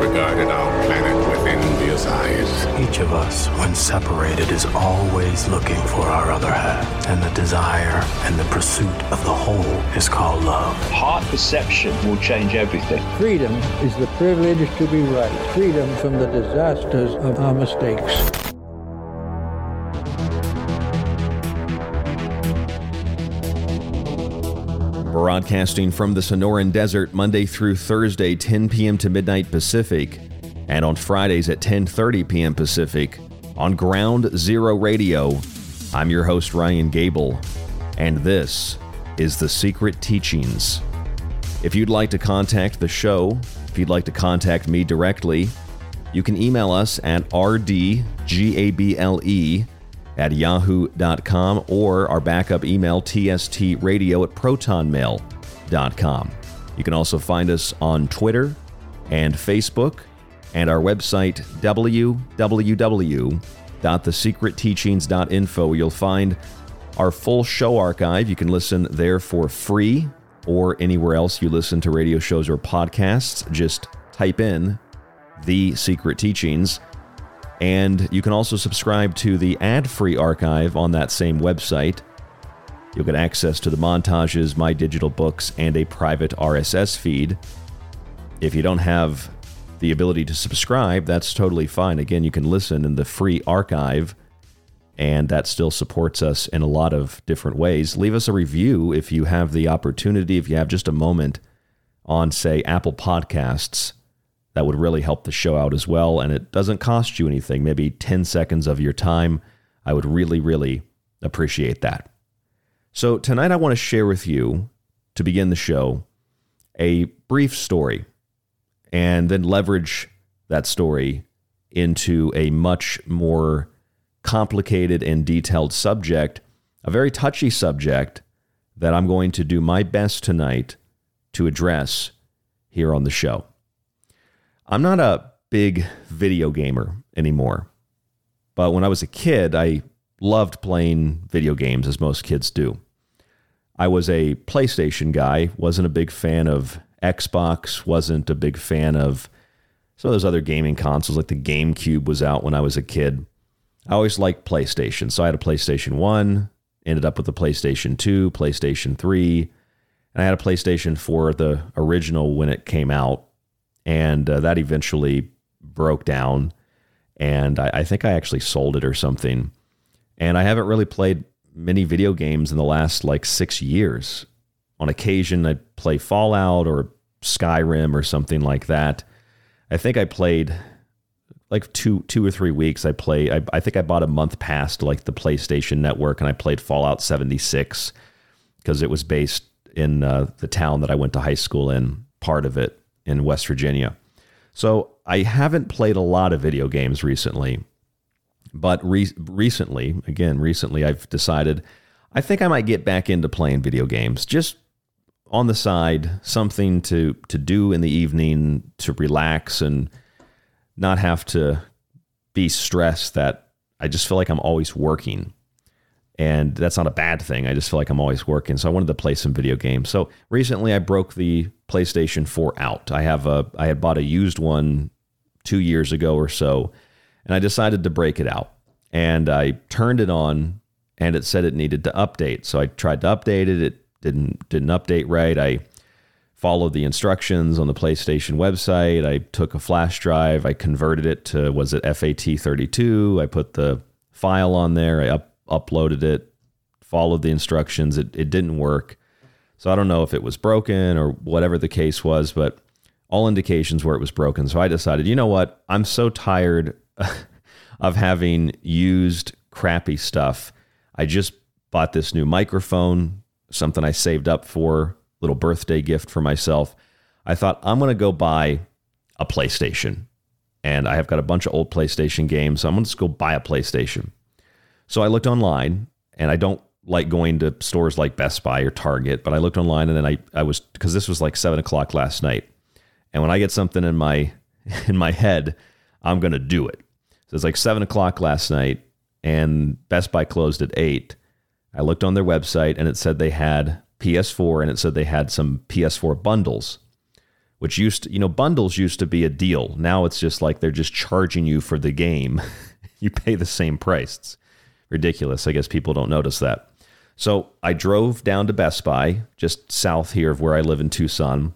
regarded our planet with envious eyes. Each of us, when separated, is always looking for our other half. And the desire and the pursuit of the whole is called love. Heart perception will change everything. Freedom is the privilege to be right. Freedom from the disasters of our mistakes. Broadcasting from the Sonoran Desert Monday through Thursday 10 p.m. to midnight Pacific and on Fridays at 10:30 p.m. Pacific on Ground Zero Radio. I'm your host Ryan Gable and this is The Secret Teachings. If you'd like to contact the show, if you'd like to contact me directly, you can email us at rdgable at yahoo.com or our backup email tstradio at protonmail.com. You can also find us on Twitter and Facebook and our website www.thesecretteachings.info. You'll find our full show archive. You can listen there for free or anywhere else you listen to radio shows or podcasts. Just type in The Secret Teachings. And you can also subscribe to the ad free archive on that same website. You'll get access to the montages, my digital books, and a private RSS feed. If you don't have the ability to subscribe, that's totally fine. Again, you can listen in the free archive, and that still supports us in a lot of different ways. Leave us a review if you have the opportunity, if you have just a moment on, say, Apple Podcasts. That would really help the show out as well. And it doesn't cost you anything, maybe 10 seconds of your time. I would really, really appreciate that. So, tonight I want to share with you, to begin the show, a brief story and then leverage that story into a much more complicated and detailed subject, a very touchy subject that I'm going to do my best tonight to address here on the show. I'm not a big video gamer anymore, but when I was a kid, I loved playing video games as most kids do. I was a PlayStation guy, wasn't a big fan of Xbox, wasn't a big fan of some of those other gaming consoles, like the GameCube was out when I was a kid. I always liked PlayStation. So I had a PlayStation 1, ended up with a PlayStation 2, PlayStation 3, and I had a PlayStation 4, the original when it came out. And uh, that eventually broke down. And I, I think I actually sold it or something. And I haven't really played many video games in the last like six years. On occasion, I play Fallout or Skyrim or something like that. I think I played like two two or three weeks. I play. I, I think I bought a month past like the PlayStation Network, and I played Fallout 76 because it was based in uh, the town that I went to high school in. Part of it in West Virginia. So I haven't played a lot of video games recently. But re- recently, again, recently, I've decided I think I might get back into playing video games just on the side, something to, to do in the evening to relax and not have to be stressed that I just feel like I'm always working. And that's not a bad thing. I just feel like I'm always working. So I wanted to play some video games. So recently I broke the PlayStation 4 out. I have a I had bought a used one 2 years ago or so and I decided to break it out. And I turned it on and it said it needed to update. So I tried to update it. It didn't didn't update right. I followed the instructions on the PlayStation website. I took a flash drive, I converted it to was it FAT32. I put the file on there, I up, uploaded it, followed the instructions. It it didn't work. So I don't know if it was broken or whatever the case was, but all indications were it was broken. So I decided, you know what? I'm so tired of having used crappy stuff. I just bought this new microphone, something I saved up for, little birthday gift for myself. I thought I'm going to go buy a PlayStation. And I have got a bunch of old PlayStation games, so I'm going to go buy a PlayStation. So I looked online, and I don't like going to stores like Best Buy or Target, but I looked online and then I, I was because this was like seven o'clock last night. And when I get something in my in my head, I'm gonna do it. So it's like seven o'clock last night, and Best Buy closed at eight. I looked on their website and it said they had PS4 and it said they had some PS4 bundles, which used to, you know, bundles used to be a deal. Now it's just like they're just charging you for the game. you pay the same price. It's ridiculous. I guess people don't notice that. So I drove down to Best Buy, just south here of where I live in Tucson.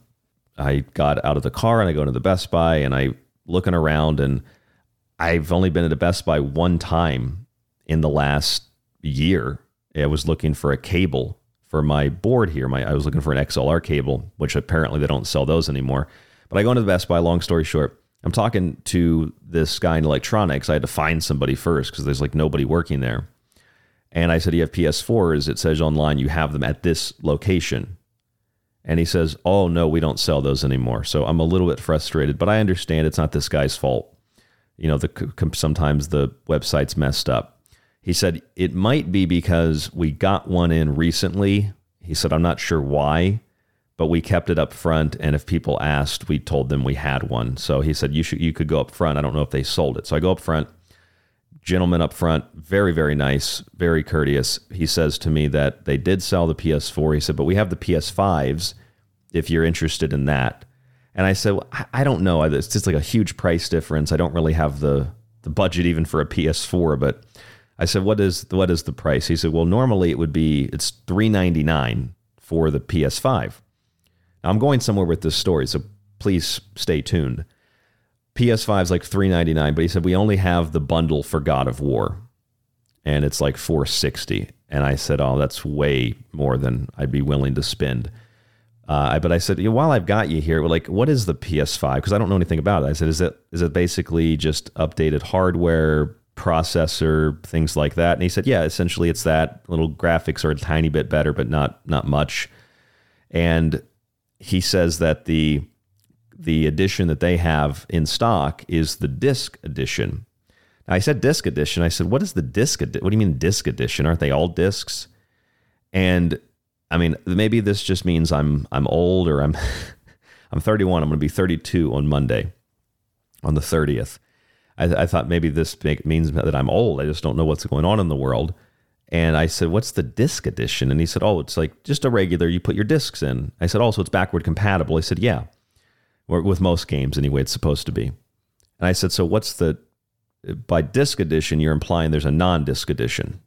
I got out of the car and I go into the Best Buy and I looking around and I've only been at a Best Buy one time in the last year. I was looking for a cable for my board here. My I was looking for an XLR cable, which apparently they don't sell those anymore. But I go into the Best Buy. Long story short, I'm talking to this guy in electronics. I had to find somebody first because there's like nobody working there. And I said, "You have PS4s?" It says online you have them at this location. And he says, "Oh no, we don't sell those anymore." So I'm a little bit frustrated, but I understand it's not this guy's fault you know, the sometimes the website's messed up. He said it might be because we got one in recently. He said I'm not sure why, but we kept it up front and if people asked, we told them we had one. So he said you should you could go up front. I don't know if they sold it. So I go up front. Gentleman up front, very very nice, very courteous. He says to me that they did sell the PS4. He said, "But we have the PS5s if you're interested in that." And I said, well, I don't know. It's just like a huge price difference. I don't really have the the budget even for a PS4, but I said, "What is what is the price?" He said, "Well, normally it would be it's three ninety nine for the PS5." Now, I'm going somewhere with this story, so please stay tuned. PS5 is like three ninety nine, but he said we only have the bundle for God of War, and it's like four sixty. And I said, "Oh, that's way more than I'd be willing to spend." Uh, but I said, while I've got you here, like, what is the PS5? Because I don't know anything about it. I said, is it is it basically just updated hardware, processor, things like that? And he said, yeah, essentially it's that. Little graphics are a tiny bit better, but not not much. And he says that the the edition that they have in stock is the disc edition. Now, I said disc edition. I said, what is the disc? Edi- what do you mean disc edition? Aren't they all discs? And I mean, maybe this just means I'm I'm old or I'm I'm 31. I'm going to be 32 on Monday, on the 30th. I, I thought maybe this make, means that I'm old. I just don't know what's going on in the world. And I said, "What's the disc edition?" And he said, "Oh, it's like just a regular. You put your discs in." I said, "Also, it's backward compatible." He said, "Yeah, with most games anyway. It's supposed to be." And I said, "So what's the by disc edition? You're implying there's a non-disc edition?"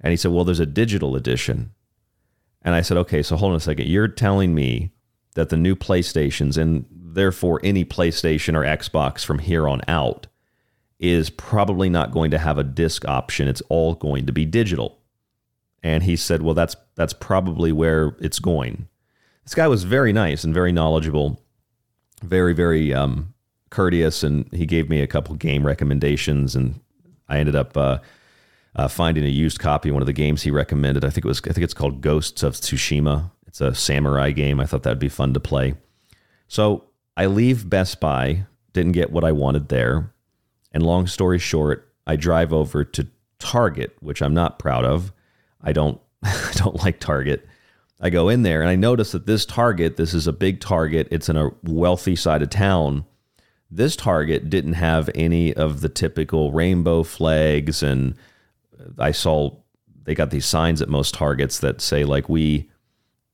And he said, "Well, there's a digital edition." And I said, okay, so hold on a second. You're telling me that the new PlayStations and therefore any PlayStation or Xbox from here on out is probably not going to have a disc option. It's all going to be digital. And he said, well, that's that's probably where it's going. This guy was very nice and very knowledgeable, very very um, courteous, and he gave me a couple game recommendations, and I ended up. Uh, uh, finding a used copy of one of the games he recommended. I think it was I think it's called Ghosts of Tsushima. It's a samurai game. I thought that'd be fun to play. So I leave Best Buy, didn't get what I wanted there, and long story short, I drive over to Target, which I'm not proud of. I don't I don't like Target. I go in there and I notice that this Target, this is a big Target. It's in a wealthy side of town. This Target didn't have any of the typical rainbow flags and I saw they got these signs at most targets that say like we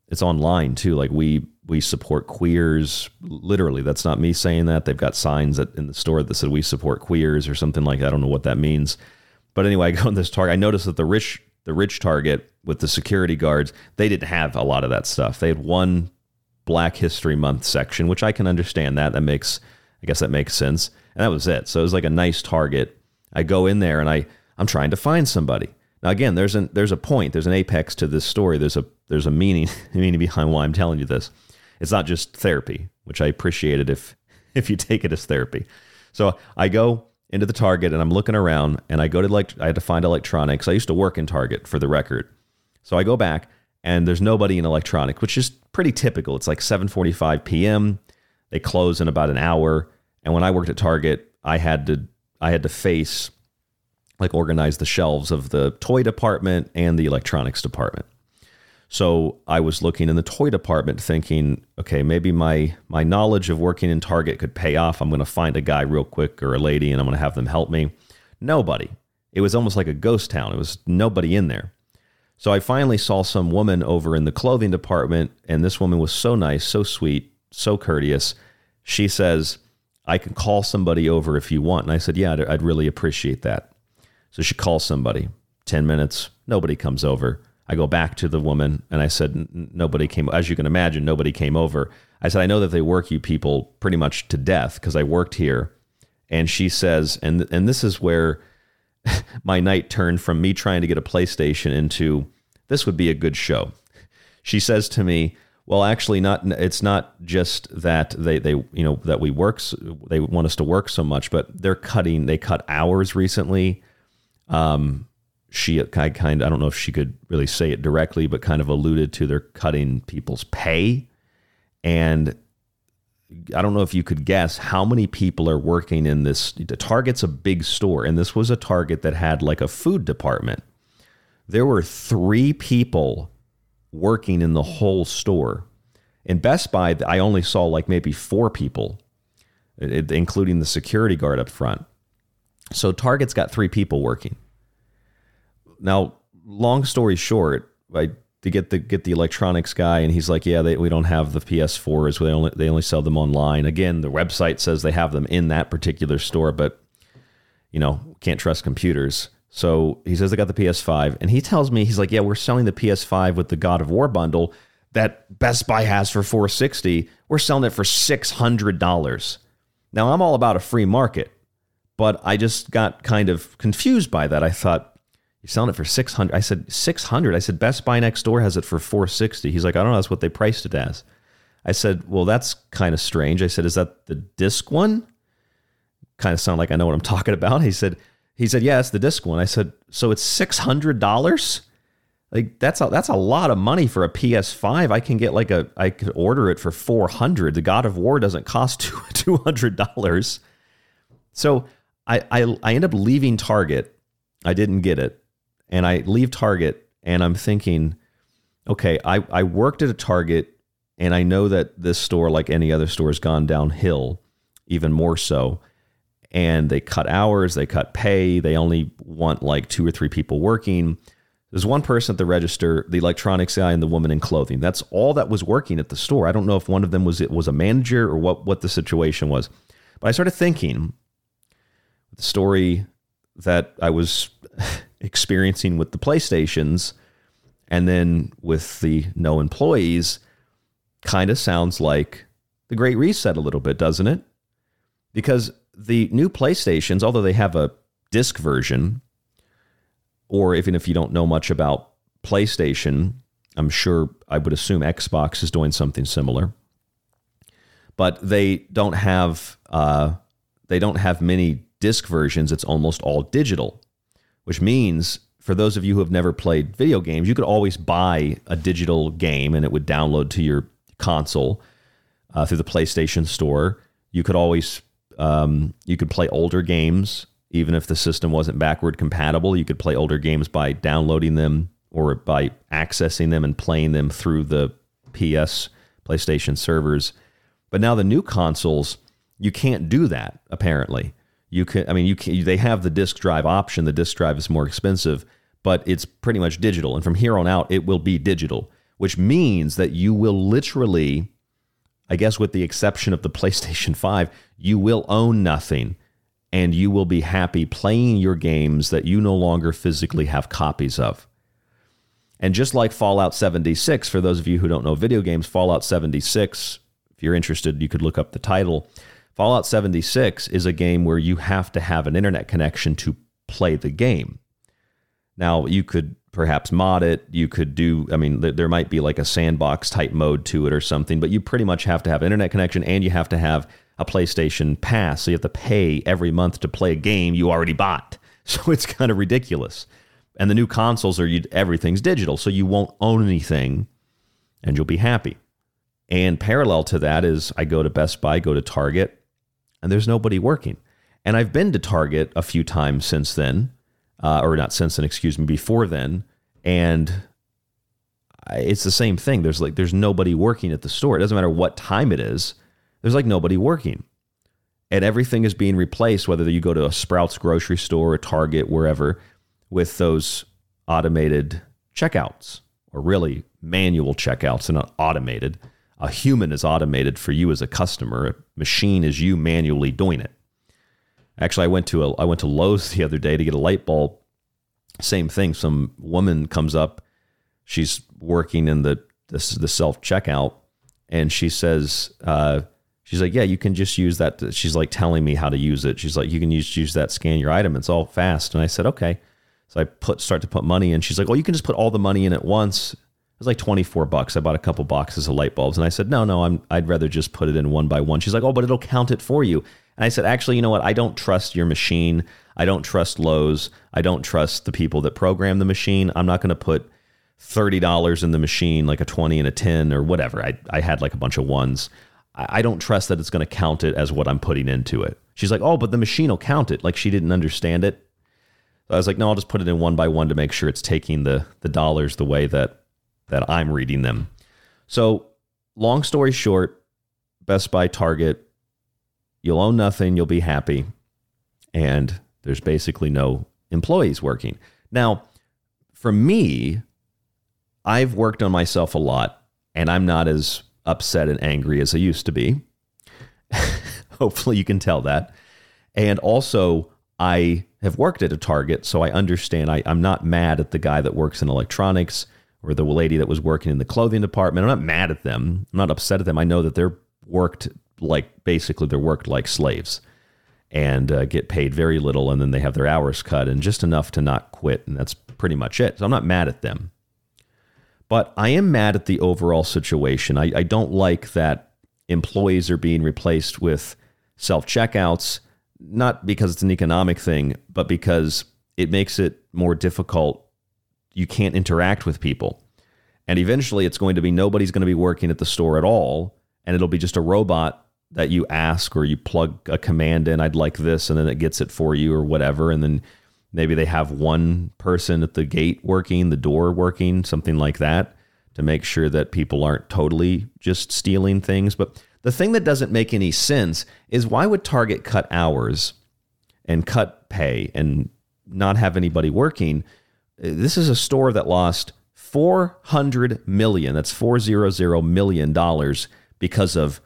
it's online too like we we support queers literally that's not me saying that they've got signs that in the store that said we support queers or something like that. I don't know what that means but anyway I go in this target I notice that the rich the rich target with the security guards they didn't have a lot of that stuff they had one black history month section which I can understand that that makes I guess that makes sense and that was it so it was like a nice target I go in there and I I'm trying to find somebody. Now again, there's an there's a point, there's an apex to this story. There's a there's a meaning meaning behind why I'm telling you this. It's not just therapy, which I appreciate it if if you take it as therapy. So I go into the Target and I'm looking around and I go to like I had to find electronics. I used to work in Target for the record. So I go back and there's nobody in electronics, which is pretty typical. It's like 7:45 p.m. They close in about an hour. And when I worked at Target, I had to I had to face like organize the shelves of the toy department and the electronics department. So I was looking in the toy department thinking, okay, maybe my my knowledge of working in Target could pay off. I'm going to find a guy real quick or a lady and I'm going to have them help me. Nobody. It was almost like a ghost town. It was nobody in there. So I finally saw some woman over in the clothing department and this woman was so nice, so sweet, so courteous. She says, "I can call somebody over if you want." And I said, "Yeah, I'd, I'd really appreciate that." So she calls somebody. 10 minutes, nobody comes over. I go back to the woman and I said, nobody came. As you can imagine, nobody came over. I said, I know that they work you people pretty much to death because I worked here. And she says, and and this is where my night turned from me trying to get a PlayStation into this would be a good show. She says to me, well, actually, not. It's not just that they they you know that we work. They want us to work so much, but they're cutting. They cut hours recently um, she kind kind I don't know if she could really say it directly, but kind of alluded to they're cutting people's pay, and I don't know if you could guess how many people are working in this. Target's a big store, and this was a Target that had like a food department. There were three people working in the whole store. In Best Buy, I only saw like maybe four people, including the security guard up front. So Target's got three people working. Now, long story short, I to get the get the electronics guy, and he's like, "Yeah, they, we don't have the PS4s. They only they only sell them online. Again, the website says they have them in that particular store, but you know, can't trust computers. So he says they got the PS5, and he tells me he's like, "Yeah, we're selling the PS5 with the God of War bundle that Best Buy has for 460. We're selling it for six hundred dollars." Now I'm all about a free market, but I just got kind of confused by that. I thought you're selling it for 600. I said 600. I said Best Buy next door has it for 460. He's like, I don't know. That's what they priced it as. I said, well, that's kind of strange. I said, is that the disc one? Kind of sound like I know what I'm talking about. He said, he said, yeah, it's the disc one. I said, so it's six hundred dollars. Like that's a that's a lot of money for a PS5. I can get like a I could order it for four hundred. The God of War doesn't cost two two hundred dollars. So I, I I end up leaving Target. I didn't get it, and I leave Target, and I'm thinking, okay, I I worked at a Target, and I know that this store, like any other store, has gone downhill, even more so and they cut hours, they cut pay, they only want like two or three people working. There's one person at the register, the electronics guy and the woman in clothing. That's all that was working at the store. I don't know if one of them was it was a manager or what what the situation was. But I started thinking the story that I was experiencing with the PlayStations and then with the no employees kind of sounds like the great reset a little bit, doesn't it? Because the new PlayStations, although they have a disc version, or even if you don't know much about PlayStation, I'm sure I would assume Xbox is doing something similar. But they don't have uh, they don't have many disc versions. It's almost all digital, which means for those of you who have never played video games, you could always buy a digital game and it would download to your console uh, through the PlayStation Store. You could always um, you could play older games even if the system wasn't backward compatible. You could play older games by downloading them or by accessing them and playing them through the PS PlayStation servers. But now the new consoles, you can't do that. Apparently, you can. I mean, you can. They have the disk drive option. The disk drive is more expensive, but it's pretty much digital. And from here on out, it will be digital, which means that you will literally I guess with the exception of the PlayStation 5, you will own nothing and you will be happy playing your games that you no longer physically have copies of. And just like Fallout 76, for those of you who don't know video games, Fallout 76, if you're interested, you could look up the title. Fallout 76 is a game where you have to have an internet connection to play the game. Now, you could perhaps mod it. You could do, I mean, there might be like a sandbox type mode to it or something, but you pretty much have to have internet connection and you have to have a PlayStation Pass. So you have to pay every month to play a game you already bought. So it's kind of ridiculous. And the new consoles are everything's digital, so you won't own anything and you'll be happy. And parallel to that is I go to Best Buy, go to Target, and there's nobody working. And I've been to Target a few times since then uh, or not since then, excuse me, before then, and it's the same thing. There's like there's nobody working at the store. It doesn't matter what time it is. There's like nobody working, and everything is being replaced. Whether you go to a Sprouts grocery store, a Target, wherever, with those automated checkouts, or really manual checkouts and not automated. A human is automated for you as a customer. A machine is you manually doing it. Actually, I went to a I went to Lowe's the other day to get a light bulb. Same thing. Some woman comes up. She's working in the the, the self checkout, and she says, uh, she's like, yeah, you can just use that. She's like telling me how to use it. She's like, you can use use that scan your item. It's all fast. And I said, okay. So I put start to put money in. She's like, well, you can just put all the money in at once. It was like 24 bucks. I bought a couple boxes of light bulbs and I said, no, no, I'm, I'd rather just put it in one by one. She's like, oh, but it'll count it for you. And I said, actually, you know what? I don't trust your machine. I don't trust Lowe's. I don't trust the people that program the machine. I'm not going to put $30 in the machine, like a 20 and a 10 or whatever. I, I had like a bunch of ones. I, I don't trust that it's going to count it as what I'm putting into it. She's like, oh, but the machine will count it. Like she didn't understand it. I was like, no, I'll just put it in one by one to make sure it's taking the, the dollars the way that, that I'm reading them. So long story short, Best Buy, Target, You'll own nothing, you'll be happy, and there's basically no employees working. Now, for me, I've worked on myself a lot, and I'm not as upset and angry as I used to be. Hopefully, you can tell that. And also, I have worked at a Target, so I understand. I, I'm not mad at the guy that works in electronics or the lady that was working in the clothing department. I'm not mad at them. I'm not upset at them. I know that they're worked like basically they're worked like slaves and uh, get paid very little, and then they have their hours cut and just enough to not quit, and that's pretty much it. So I'm not mad at them. But I am mad at the overall situation. I, I don't like that employees are being replaced with self checkouts, not because it's an economic thing, but because it makes it more difficult. You can't interact with people. And eventually it's going to be nobody's going to be working at the store at all. And it'll be just a robot that you ask or you plug a command in, I'd like this, and then it gets it for you or whatever. And then maybe they have one person at the gate working, the door working, something like that to make sure that people aren't totally just stealing things. But the thing that doesn't make any sense is why would Target cut hours and cut pay and not have anybody working? This is a store that lost 400 million, that's 400 million dollars because of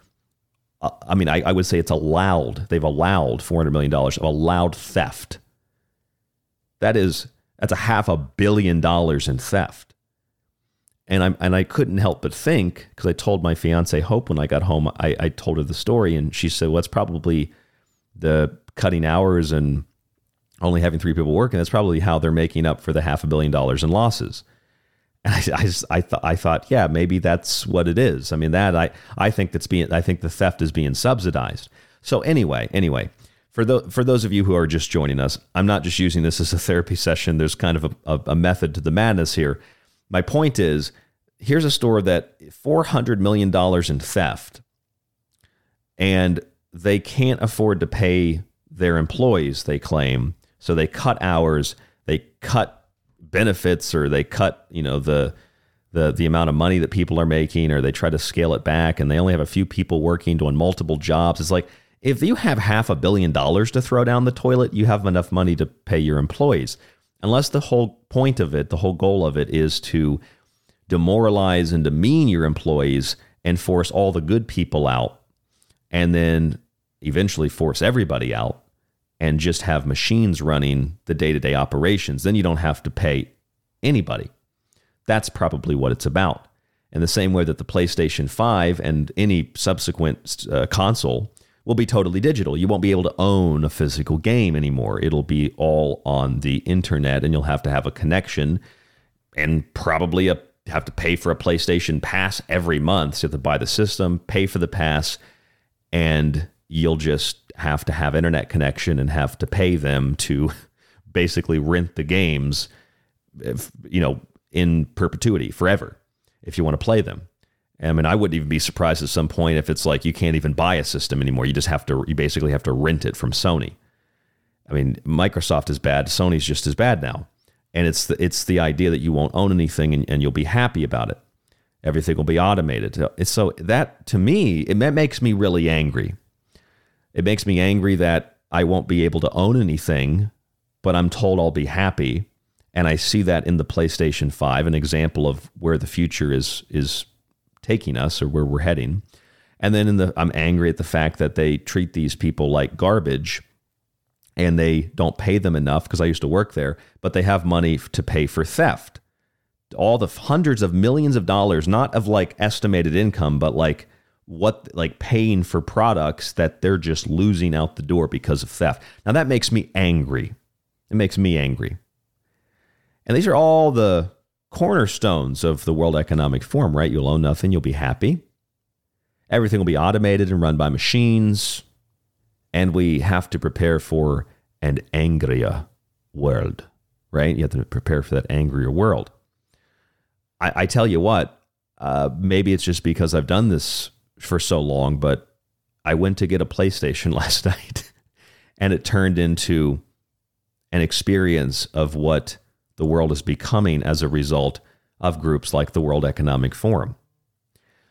uh, I mean, I, I, would say it's allowed. They've allowed $400 million of allowed theft. That is, that's a half a billion dollars in theft. And I and I couldn't help but think because I told my fiance Hope when I got home, I, I told her the story, and she said, "Well, it's probably the cutting hours and only having three people working. That's probably how they're making up for the half a billion dollars in losses." And I, I, I, th- I thought, yeah, maybe that's what it is. I mean, that I, I think that's being, I think the theft is being subsidized. So anyway, anyway, for the, for those of you who are just joining us, I'm not just using this as a therapy session. There's kind of a, a, a method to the madness here. My point is, here's a store that 400 million dollars in theft, and they can't afford to pay their employees. They claim so they cut hours, they cut benefits or they cut, you know, the the the amount of money that people are making or they try to scale it back and they only have a few people working doing multiple jobs. It's like if you have half a billion dollars to throw down the toilet, you have enough money to pay your employees. Unless the whole point of it, the whole goal of it is to demoralize and demean your employees and force all the good people out and then eventually force everybody out and just have machines running the day to day operations. Then you don't have to pay anybody. That's probably what it's about. In the same way that the PlayStation 5 and any subsequent uh, console will be totally digital. You won't be able to own a physical game anymore. It'll be all on the internet, and you'll have to have a connection and probably a, have to pay for a PlayStation Pass every month. So you have to buy the system, pay for the pass, and you'll just have to have internet connection and have to pay them to basically rent the games if, you know in perpetuity forever if you want to play them I mean, I wouldn't even be surprised at some point if it's like you can't even buy a system anymore. You just have to, you basically have to rent it from Sony. I mean, Microsoft is bad. Sony's just as bad now. And it's the, it's the idea that you won't own anything and, and you'll be happy about it. Everything will be automated. So that, to me, it makes me really angry it makes me angry that I won't be able to own anything, but I'm told I'll be happy. And I see that in the PlayStation 5, an example of where the future is is taking us or where we're heading. And then in the I'm angry at the fact that they treat these people like garbage and they don't pay them enough because I used to work there, but they have money to pay for theft. All the hundreds of millions of dollars, not of like estimated income, but like what like paying for products that they're just losing out the door because of theft. Now that makes me angry. It makes me angry. And these are all the cornerstones of the World Economic Forum, right? You'll own nothing, you'll be happy. Everything will be automated and run by machines. And we have to prepare for an angrier world, right? You have to prepare for that angrier world. I, I tell you what, uh, maybe it's just because I've done this for so long, but I went to get a PlayStation last night and it turned into an experience of what the world is becoming as a result of groups like the World Economic Forum.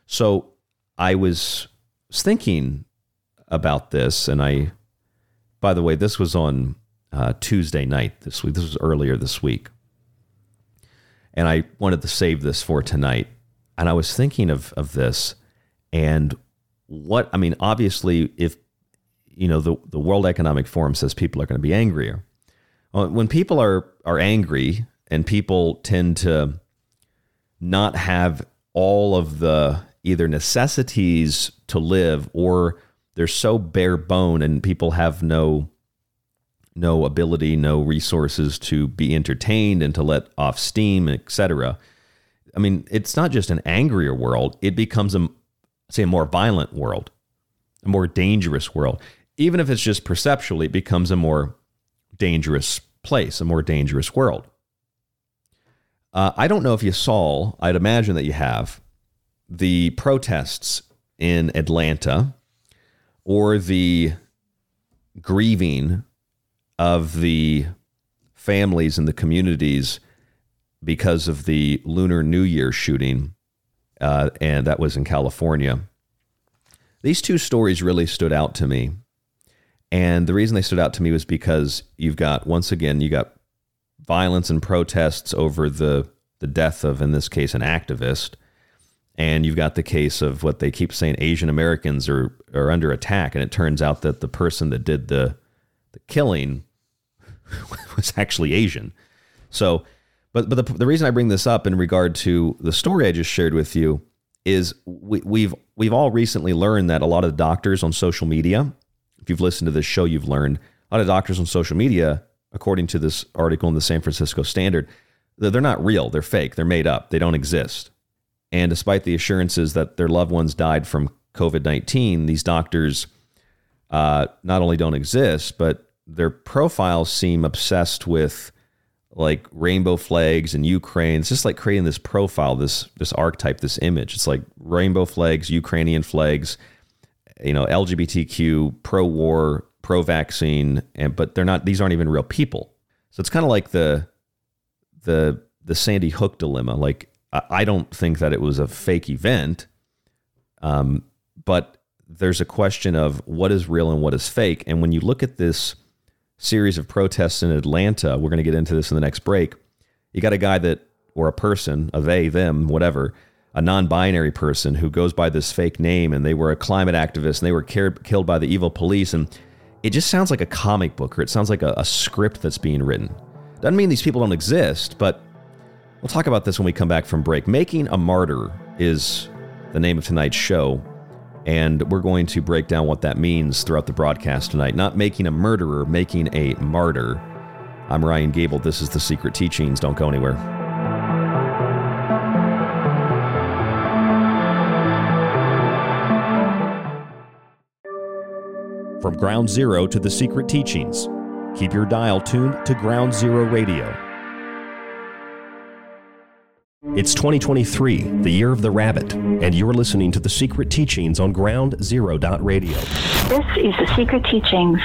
So I was thinking about this, and I, by the way, this was on uh, Tuesday night this week. This was earlier this week. And I wanted to save this for tonight. And I was thinking of, of this and what I mean, obviously, if you know the the World Economic Forum says people are going to be angrier, Uh, When people are are angry and people tend to not have all of the either necessities to live or they're so bare bone and people have no no ability, no resources to be entertained and to let off steam, etc. I mean, it's not just an angrier world; it becomes a say a more violent world, a more dangerous world. Even if it's just perceptually, it becomes a more dangerous place, a more dangerous world. Uh, I don't know if you saw. I'd imagine that you have the protests in Atlanta or the grieving of the families and the communities because of the Lunar New Year shooting, uh, and that was in California. These two stories really stood out to me. And the reason they stood out to me was because you've got, once again, you got violence and protests over the, the death of, in this case, an activist. And you've got the case of what they keep saying Asian Americans are, are under attack. And it turns out that the person that did the, the killing was actually Asian. So, but but the, the reason I bring this up in regard to the story I just shared with you is we, we've we've all recently learned that a lot of doctors on social media, if you've listened to this show, you've learned a lot of doctors on social media, according to this article in the San Francisco Standard, they're not real. They're fake. They're made up. They don't exist. And despite the assurances that their loved ones died from COVID 19, these doctors uh, not only don't exist, but their profiles seem obsessed with like rainbow flags and Ukraine. It's just like creating this profile, this this archetype, this image. It's like rainbow flags, Ukrainian flags, you know, LGBTQ, pro war, pro vaccine, and but they're not. These aren't even real people. So it's kind of like the the the Sandy Hook dilemma. Like I don't think that it was a fake event, um, but there's a question of what is real and what is fake. And when you look at this series of protests in Atlanta, we're going to get into this in the next break. You got a guy that, or a person, a they, them, whatever, a non binary person who goes by this fake name and they were a climate activist and they were cared, killed by the evil police. And it just sounds like a comic book or it sounds like a, a script that's being written. Doesn't mean these people don't exist, but we'll talk about this when we come back from break. Making a Martyr is the name of tonight's show. And we're going to break down what that means throughout the broadcast tonight. Not making a murderer, making a martyr. I'm Ryan Gable. This is The Secret Teachings. Don't go anywhere. From Ground Zero to The Secret Teachings, keep your dial tuned to Ground Zero Radio. It's 2023, the year of the rabbit, and you're listening to The Secret Teachings on Ground Zero Radio. This is The Secret Teachings.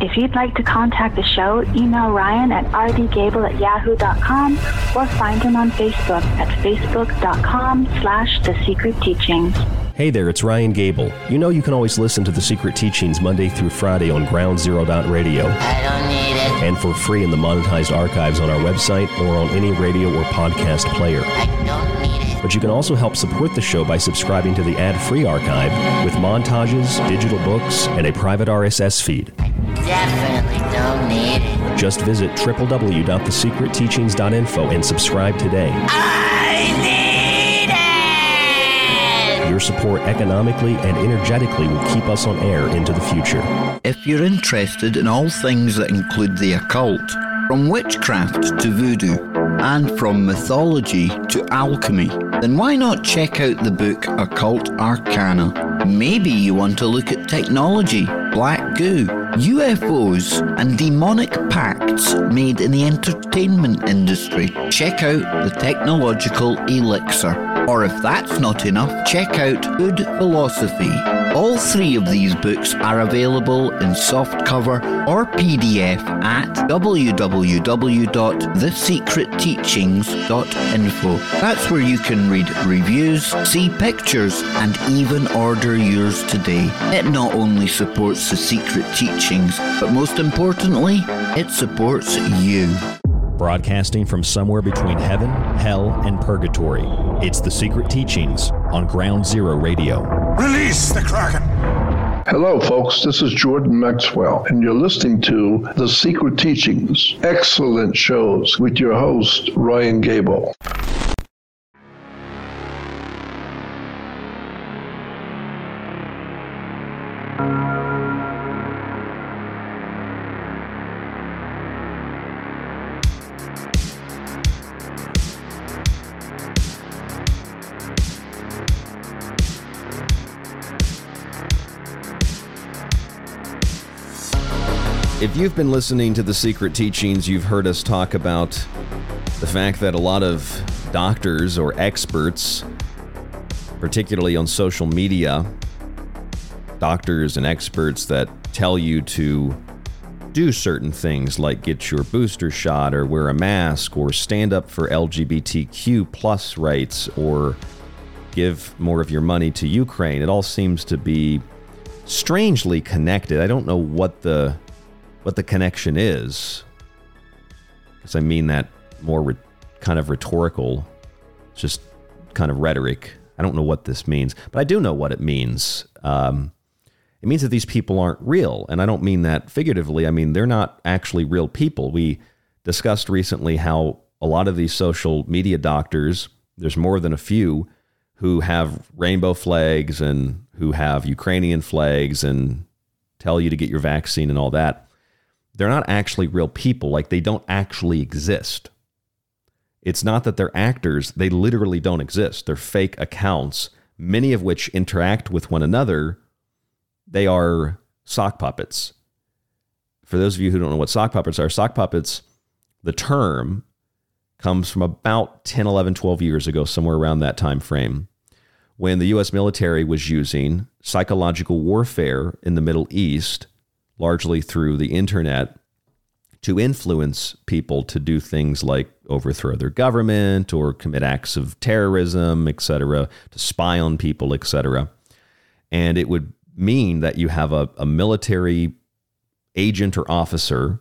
If you'd like to contact the show, email Ryan at rdgable at yahoo.com or find him on Facebook at facebook.com slash The Secret Teachings. Hey there, it's Ryan Gable. You know you can always listen to The Secret Teachings Monday through Friday on Ground Zero Dot Radio. I don't need it. And for free in the monetized archives on our website or on any radio or podcast player. I don't need it. But you can also help support the show by subscribing to the ad free archive with montages, digital books, and a private RSS feed. Definitely don't need it. Just visit www.thesecretteachings.info and subscribe today. I need it! Your support economically and energetically will keep us on air into the future. If you're interested in all things that include the occult, from witchcraft to voodoo, and from mythology to alchemy, then why not check out the book Occult Arcana? Maybe you want to look at technology, black goo, UFOs, and demonic pacts made in the entertainment industry. Check out the Technological Elixir. Or if that's not enough, check out Good Philosophy. All three of these books are available in softcover or PDF at www.thesecretteachings.info. That's where you can read reviews, see pictures, and even order yours today. It not only supports the secret teachings, but most importantly, it supports you. Broadcasting from somewhere between heaven, hell, and purgatory, it's The Secret Teachings on Ground Zero Radio. Release the Kraken! Hello, folks. This is Jordan Maxwell, and you're listening to The Secret Teachings. Excellent shows with your host, Ryan Gable. If you've been listening to the secret teachings, you've heard us talk about the fact that a lot of doctors or experts, particularly on social media, doctors and experts that tell you to do certain things like get your booster shot or wear a mask or stand up for LGBTQ plus rights or give more of your money to Ukraine. It all seems to be strangely connected. I don't know what the what the connection is. Because I mean that more re- kind of rhetorical, just kind of rhetoric. I don't know what this means, but I do know what it means. Um, it means that these people aren't real. And I don't mean that figuratively. I mean, they're not actually real people. We discussed recently how a lot of these social media doctors, there's more than a few, who have rainbow flags and who have Ukrainian flags and tell you to get your vaccine and all that they're not actually real people. Like they don't actually exist. It's not that they're actors, they literally don't exist. They're fake accounts, many of which interact with one another. They are sock puppets. For those of you who don't know what sock puppets are, sock puppets, the term comes from about 10, 11, 12 years ago, somewhere around that time frame, when the US military was using psychological warfare in the Middle East largely through the internet to influence people to do things like overthrow their government or commit acts of terrorism, etc., to spy on people, etc. And it would mean that you have a, a military agent or officer,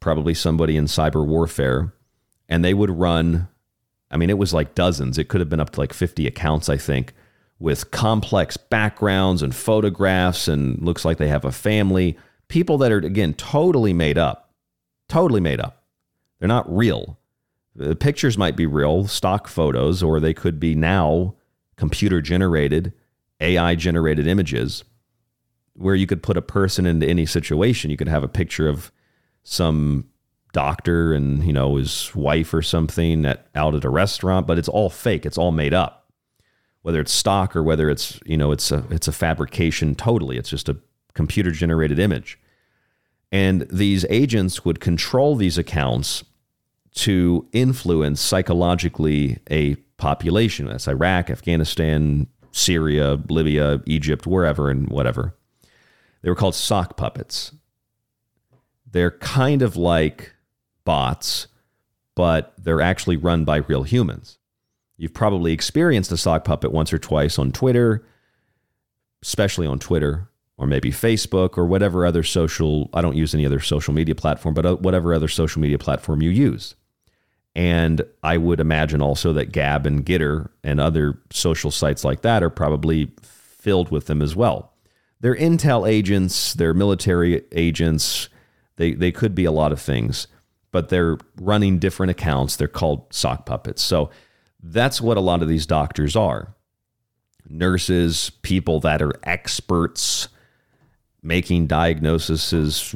probably somebody in cyber warfare, and they would run. I mean, it was like dozens. It could have been up to like 50 accounts, I think, with complex backgrounds and photographs and looks like they have a family. People that are, again, totally made up. Totally made up. They're not real. The pictures might be real, stock photos, or they could be now computer generated, AI generated images where you could put a person into any situation. You could have a picture of some doctor and, you know, his wife or something at, out at a restaurant, but it's all fake. It's all made up whether it's stock or whether it's you know it's a it's a fabrication totally. It's just a computer generated image. And these agents would control these accounts to influence psychologically a population. That's Iraq Afghanistan Syria Libya Egypt wherever and whatever. They were called sock puppets. They're kind of like bots but they're actually run by real humans You've probably experienced a sock puppet once or twice on Twitter, especially on Twitter, or maybe Facebook, or whatever other social, I don't use any other social media platform, but uh, whatever other social media platform you use. And I would imagine also that Gab and Gettr and other social sites like that are probably filled with them as well. They're intel agents, they're military agents, they, they could be a lot of things, but they're running different accounts. They're called sock puppets. So that's what a lot of these doctors are nurses, people that are experts making diagnoses,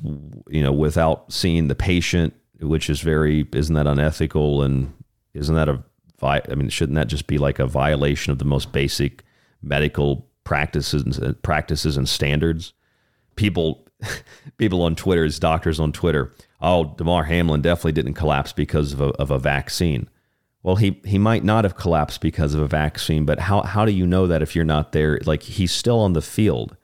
you know, without seeing the patient, which is very, isn't that unethical? And isn't that a, I mean, shouldn't that just be like a violation of the most basic medical practices, practices and standards? People, people on Twitter, as doctors on Twitter, oh, Damar Hamlin definitely didn't collapse because of a, of a vaccine. Well, he he might not have collapsed because of a vaccine, but how how do you know that if you're not there? Like he's still on the field.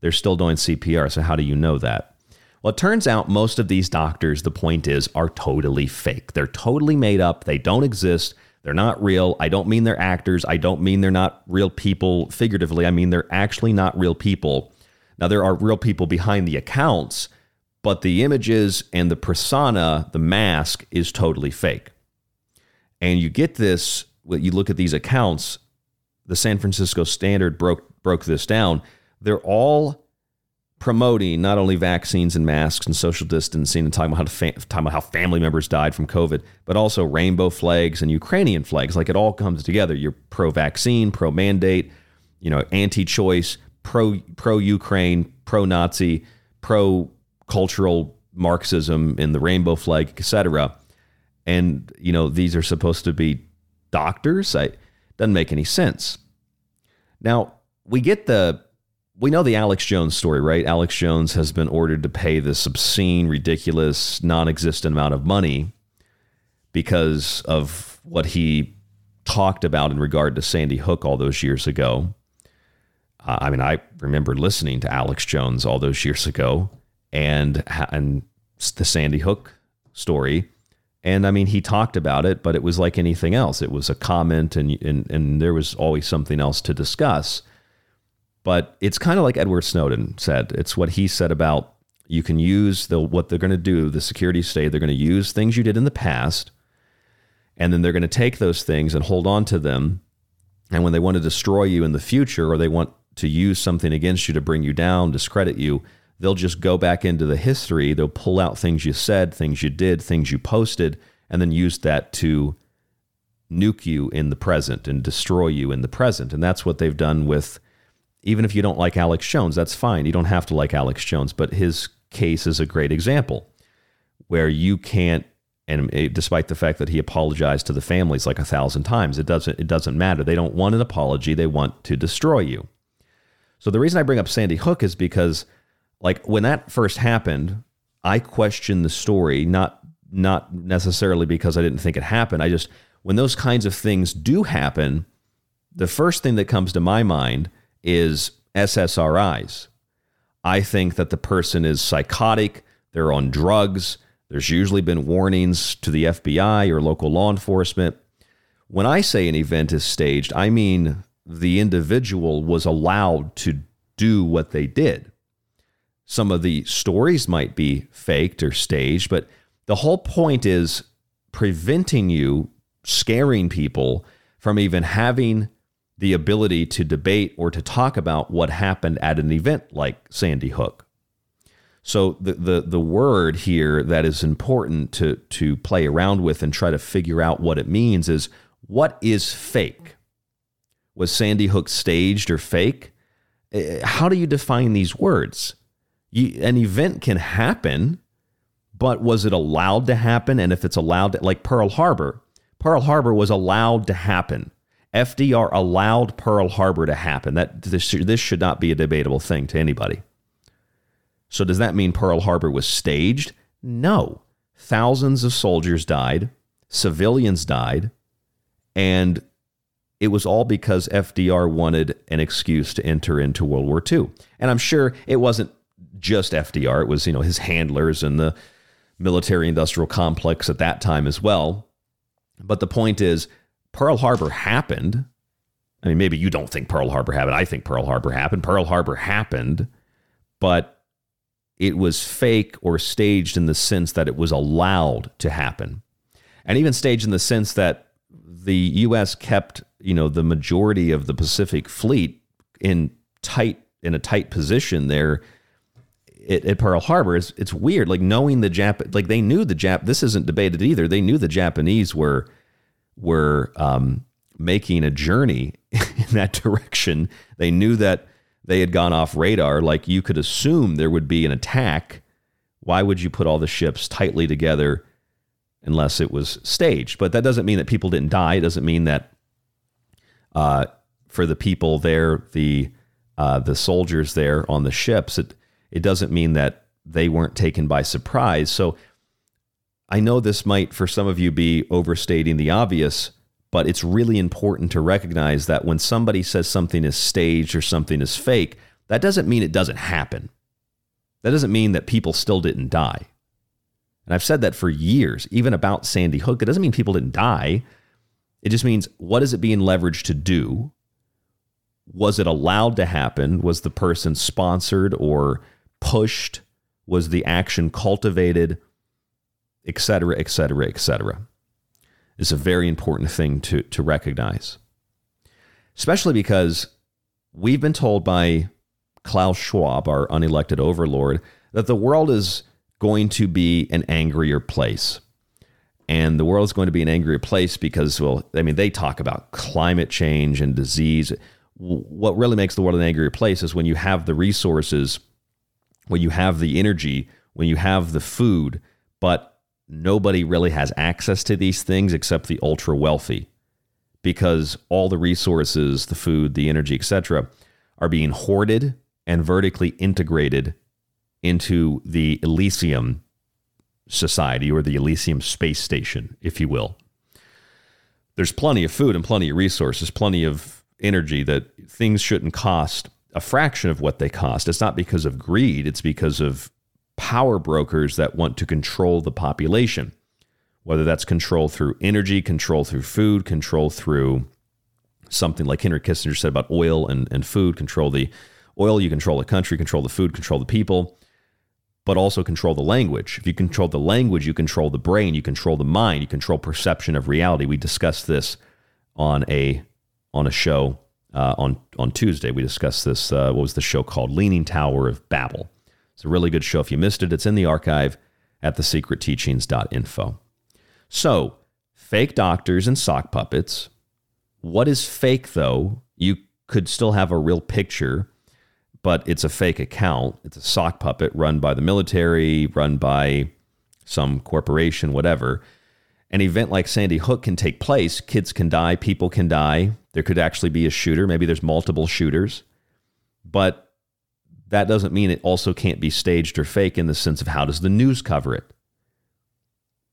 They're still doing CPR, so how do you know that? Well, it turns out most of these doctors, the point is, are totally fake. They're totally made up. They don't exist. They're not real. I don't mean they're actors. I don't mean they're not real people figuratively. I mean they're actually not real people. Now, there are real people behind the accounts, but the images and the persona, the mask, is totally fake. And you get this, you look at these accounts, the San Francisco Standard broke broke this down. They're all promoting not only vaccines and masks and social distancing and talking about fa- talking about how family members died from COVID, but also rainbow flags and Ukrainian flags. Like it all comes together. You're pro vaccine, pro mandate, you know, anti choice, pro pro Ukraine, pro Nazi, pro cultural Marxism in the rainbow flag, etc. And you know, these are supposed to be doctors. I doesn't make any sense. Now, we get the we know the Alex Jones story, right? Alex Jones has been ordered to pay this obscene, ridiculous, non existent amount of money because of what he talked about in regard to Sandy Hook all those years ago. Uh, I mean, I remember listening to Alex Jones all those years ago and, and the Sandy Hook story. And I mean, he talked about it, but it was like anything else. It was a comment, and, and, and there was always something else to discuss. But it's kind of like Edward Snowden said. It's what he said about you can use the what they're going to do, the security state. They're going to use things you did in the past, and then they're going to take those things and hold on to them. And when they want to destroy you in the future, or they want to use something against you to bring you down, discredit you, they'll just go back into the history. They'll pull out things you said, things you did, things you posted, and then use that to nuke you in the present and destroy you in the present. And that's what they've done with even if you don't like Alex Jones, that's fine. You don't have to like Alex Jones, but his case is a great example where you can't and despite the fact that he apologized to the families like a thousand times, it doesn't it doesn't matter. They don't want an apology, they want to destroy you. So the reason I bring up Sandy Hook is because like when that first happened, I questioned the story not not necessarily because I didn't think it happened. I just when those kinds of things do happen, the first thing that comes to my mind is SSRIs. I think that the person is psychotic, they're on drugs. There's usually been warnings to the FBI or local law enforcement. When I say an event is staged, I mean the individual was allowed to do what they did. Some of the stories might be faked or staged, but the whole point is preventing you, scaring people from even having the ability to debate or to talk about what happened at an event like Sandy Hook. So the, the the word here that is important to to play around with and try to figure out what it means is what is fake? Was Sandy Hook staged or fake? Eh, how do you define these words? You, an event can happen, but was it allowed to happen? And if it's allowed, to, like Pearl Harbor, Pearl Harbor was allowed to happen. FDR allowed Pearl Harbor to happen. That this, this should not be a debatable thing to anybody. So does that mean Pearl Harbor was staged? No. Thousands of soldiers died, civilians died, and it was all because FDR wanted an excuse to enter into World War II. And I'm sure it wasn't just FDR, it was, you know, his handlers and the military industrial complex at that time as well. But the point is, Pearl Harbor happened. I mean, maybe you don't think Pearl Harbor happened. I think Pearl Harbor happened. Pearl Harbor happened, but it was fake or staged in the sense that it was allowed to happen. And even staged in the sense that the US kept, you know, the majority of the Pacific fleet in tight in a tight position there at, at Pearl Harbor. It's, it's weird, like knowing the Jap, like they knew the Jap. This isn't debated either. They knew the Japanese were were um, making a journey in that direction. They knew that they had gone off radar. Like you could assume there would be an attack. Why would you put all the ships tightly together unless it was staged? But that doesn't mean that people didn't die. It doesn't mean that uh, for the people there, the uh, the soldiers there on the ships, it it doesn't mean that they weren't taken by surprise. So I know this might, for some of you, be overstating the obvious, but it's really important to recognize that when somebody says something is staged or something is fake, that doesn't mean it doesn't happen. That doesn't mean that people still didn't die. And I've said that for years, even about Sandy Hook. It doesn't mean people didn't die. It just means what is it being leveraged to do? Was it allowed to happen? Was the person sponsored or pushed? Was the action cultivated? etc., etc., etc. is a very important thing to, to recognize, especially because we've been told by Klaus Schwab, our unelected overlord, that the world is going to be an angrier place. And the world is going to be an angrier place because, well, I mean, they talk about climate change and disease. What really makes the world an angrier place is when you have the resources, when you have the energy, when you have the food, but nobody really has access to these things except the ultra wealthy because all the resources, the food, the energy, etc., are being hoarded and vertically integrated into the Elysium society or the Elysium space station, if you will. There's plenty of food and plenty of resources, plenty of energy that things shouldn't cost a fraction of what they cost. It's not because of greed, it's because of power brokers that want to control the population, whether that's control through energy, control through food, control through something like Henry Kissinger said about oil and, and food, control the oil, you control the country, control the food, control the people but also control the language. If you control the language, you control the brain, you control the mind, you control perception of reality. We discussed this on a on a show uh, on on Tuesday. We discussed this. Uh, what was the show called? Leaning Tower of Babel. It's a really good show. If you missed it, it's in the archive at thesecretteachings.info. So, fake doctors and sock puppets. What is fake though? You could still have a real picture but it's a fake account. It's a sock puppet run by the military, run by some corporation, whatever. An event like Sandy Hook can take place. Kids can die, people can die. There could actually be a shooter. Maybe there's multiple shooters. But that doesn't mean it also can't be staged or fake in the sense of how does the news cover it?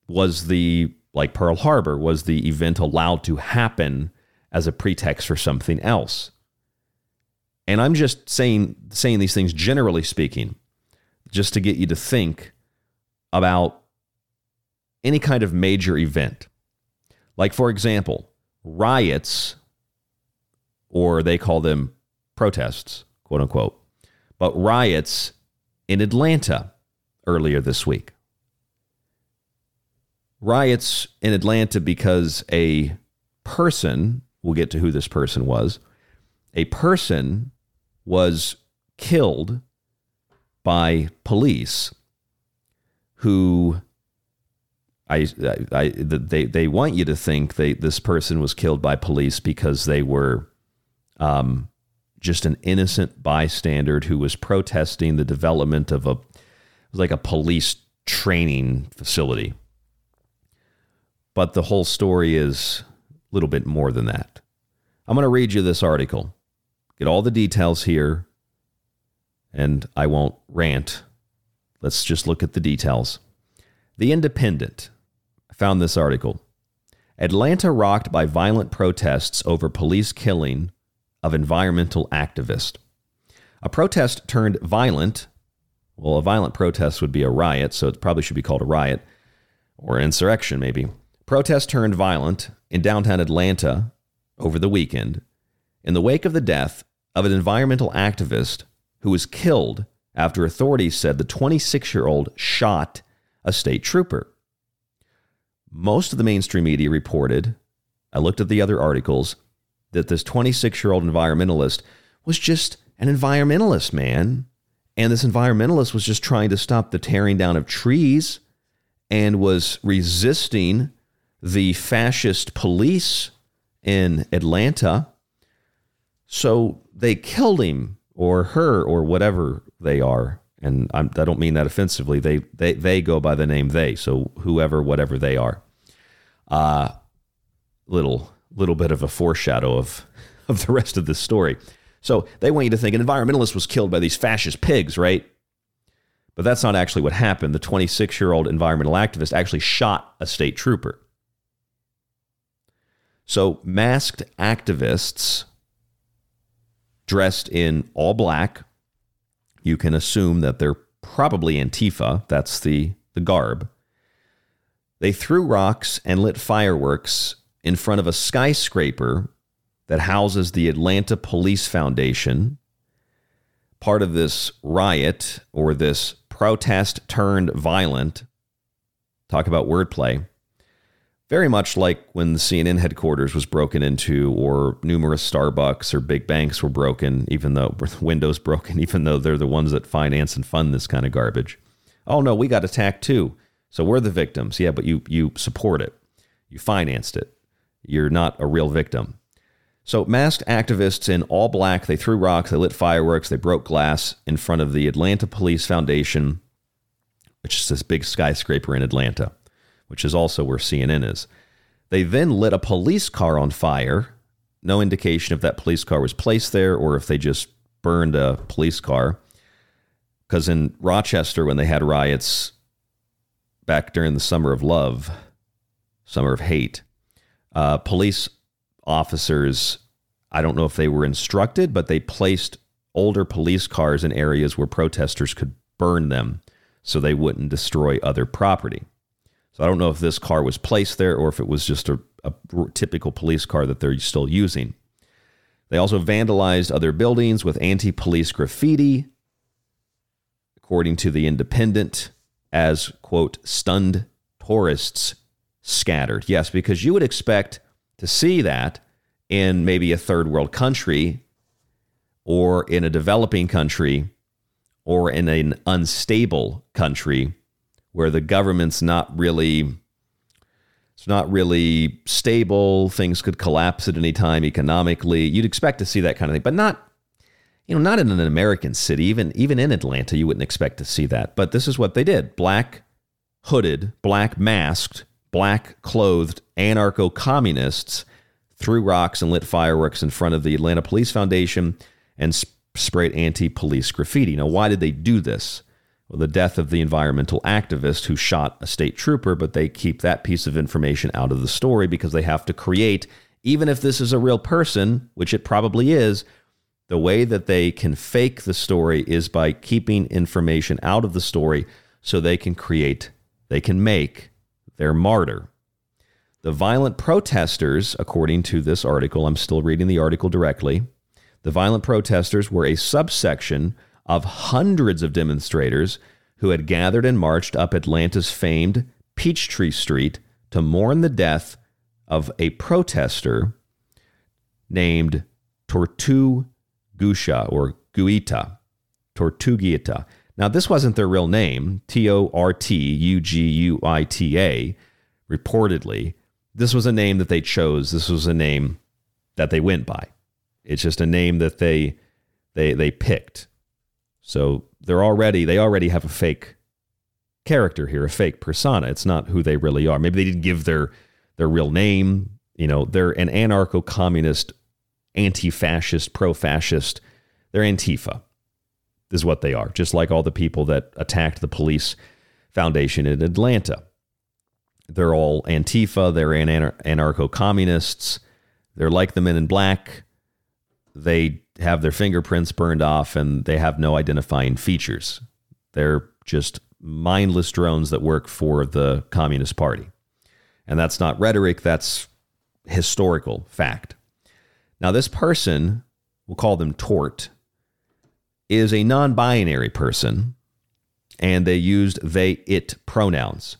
Was the, like Pearl Harbor, was the event allowed to happen as a pretext for something else? And I'm just saying saying these things generally speaking, just to get you to think about any kind of major event. Like for example, riots or they call them protests, quote unquote. But riots in Atlanta earlier this week. Riots in Atlanta because a person, we'll get to who this person was, a person was killed by police who I, I, they, they want you to think they, this person was killed by police because they were um, just an innocent bystander who was protesting the development of a like a police training facility. But the whole story is a little bit more than that. I'm going to read you this article get all the details here, and I won't rant. Let's just look at the details. The Independent found this article. Atlanta rocked by violent protests over police killing of environmental activist. A protest turned violent. Well, a violent protest would be a riot, so it probably should be called a riot or an insurrection, maybe. Protest turned violent in downtown Atlanta over the weekend in the wake of the death of an environmental activist who was killed after authorities said the 26 year old shot a state trooper. Most of the mainstream media reported, I looked at the other articles, that this 26 year old environmentalist was just an environmentalist, man. And this environmentalist was just trying to stop the tearing down of trees and was resisting the fascist police in Atlanta. So they killed him or her or whatever they are. And I'm, I do not mean that offensively. They, they, they go by the name they. So whoever, whatever they are. Uh, little, little bit of a foreshadow of, of the rest of this story. So they want you to think an environmentalist was killed by these fascist pigs, right? But that's not actually what happened. The 26 year old environmental activist actually shot a state trooper. So masked activists dressed in all black. You can assume that they're probably Antifa. That's the, the garb. They threw rocks and lit fireworks in front of a skyscraper that houses the Atlanta Police Foundation. Part of this riot or this protest turned violent, talk about wordplay, Very much like when the CNN headquarters was broken into, or numerous Starbucks or big banks were broken, even though windows broken, even though they're the ones that finance and fund this kind of garbage. Oh no, we got attacked too. So we're the victims. Yeah, but you you support it. You financed it. You're not a real victim. So masked activists in all black, they threw rocks, they lit fireworks, they broke glass in front of the Atlanta Police Foundation, which is this big skyscraper in Atlanta which is also where CNN is. They then lit a police car on fire. No indication if that police car was placed there or if they just burned a police car. Because in Rochester, when they had riots back during the summer of love, summer of hate, uh, police officers, I don't know if they were instructed, but they placed older police cars in areas where protesters could burn them so they wouldn't destroy other property. So I don't know if this car was placed there or if it was just a, a typical police car that they're still using. They also vandalized other buildings with anti police graffiti, according to The Independent, as, quote, stunned tourists scattered. Yes, because you would expect to see that in maybe a third world country or in a developing country or in an unstable country where the government's not really it's not really stable. Things could collapse at any time economically. You'd expect to see that kind of thing, but not, you know, not in an American city. Even even in Atlanta, you wouldn't expect to see that. But this is what they did: black hooded, black masked, black clothed anarcho communists threw rocks and lit fireworks in front of the Atlanta Police Foundation and sp- sprayed anti police graffiti. Now, why did they do this? The death of the environmental activist who shot a state trooper, but they keep that piece of information out of the story because they have to create, even if this is a real person, which it probably is, the way that they can fake the story is by keeping information out of the story so they can create, they can make their martyr. The violent protesters, according to this article, I'm still reading the article directly, the violent protesters were a subsection of hundreds of demonstrators who had gathered and marched up Atlanta's famed Peachtree Street to mourn the death of a protester named Tortuguita or Guita. Tortuguita. Now, this wasn't their real name, T O R T U G U I T A, reportedly. This was a name that they chose. This was a name that they went by. It's just a name that they they they picked. So they're already they already have a fake character here, a fake persona. It's not who they really are. Maybe they didn't give their their real name. You know, they're an anarcho-communist, anti-fascist, pro-fascist. They're Antifa, is what they are. Just like all the people that attacked the police foundation in Atlanta. They're all Antifa. They're anarcho-communists. They're like the Men in Black. They have their fingerprints burned off and they have no identifying features. They're just mindless drones that work for the Communist Party. And that's not rhetoric, that's historical fact. Now, this person, we'll call them Tort, is a non binary person, and they used they, it pronouns.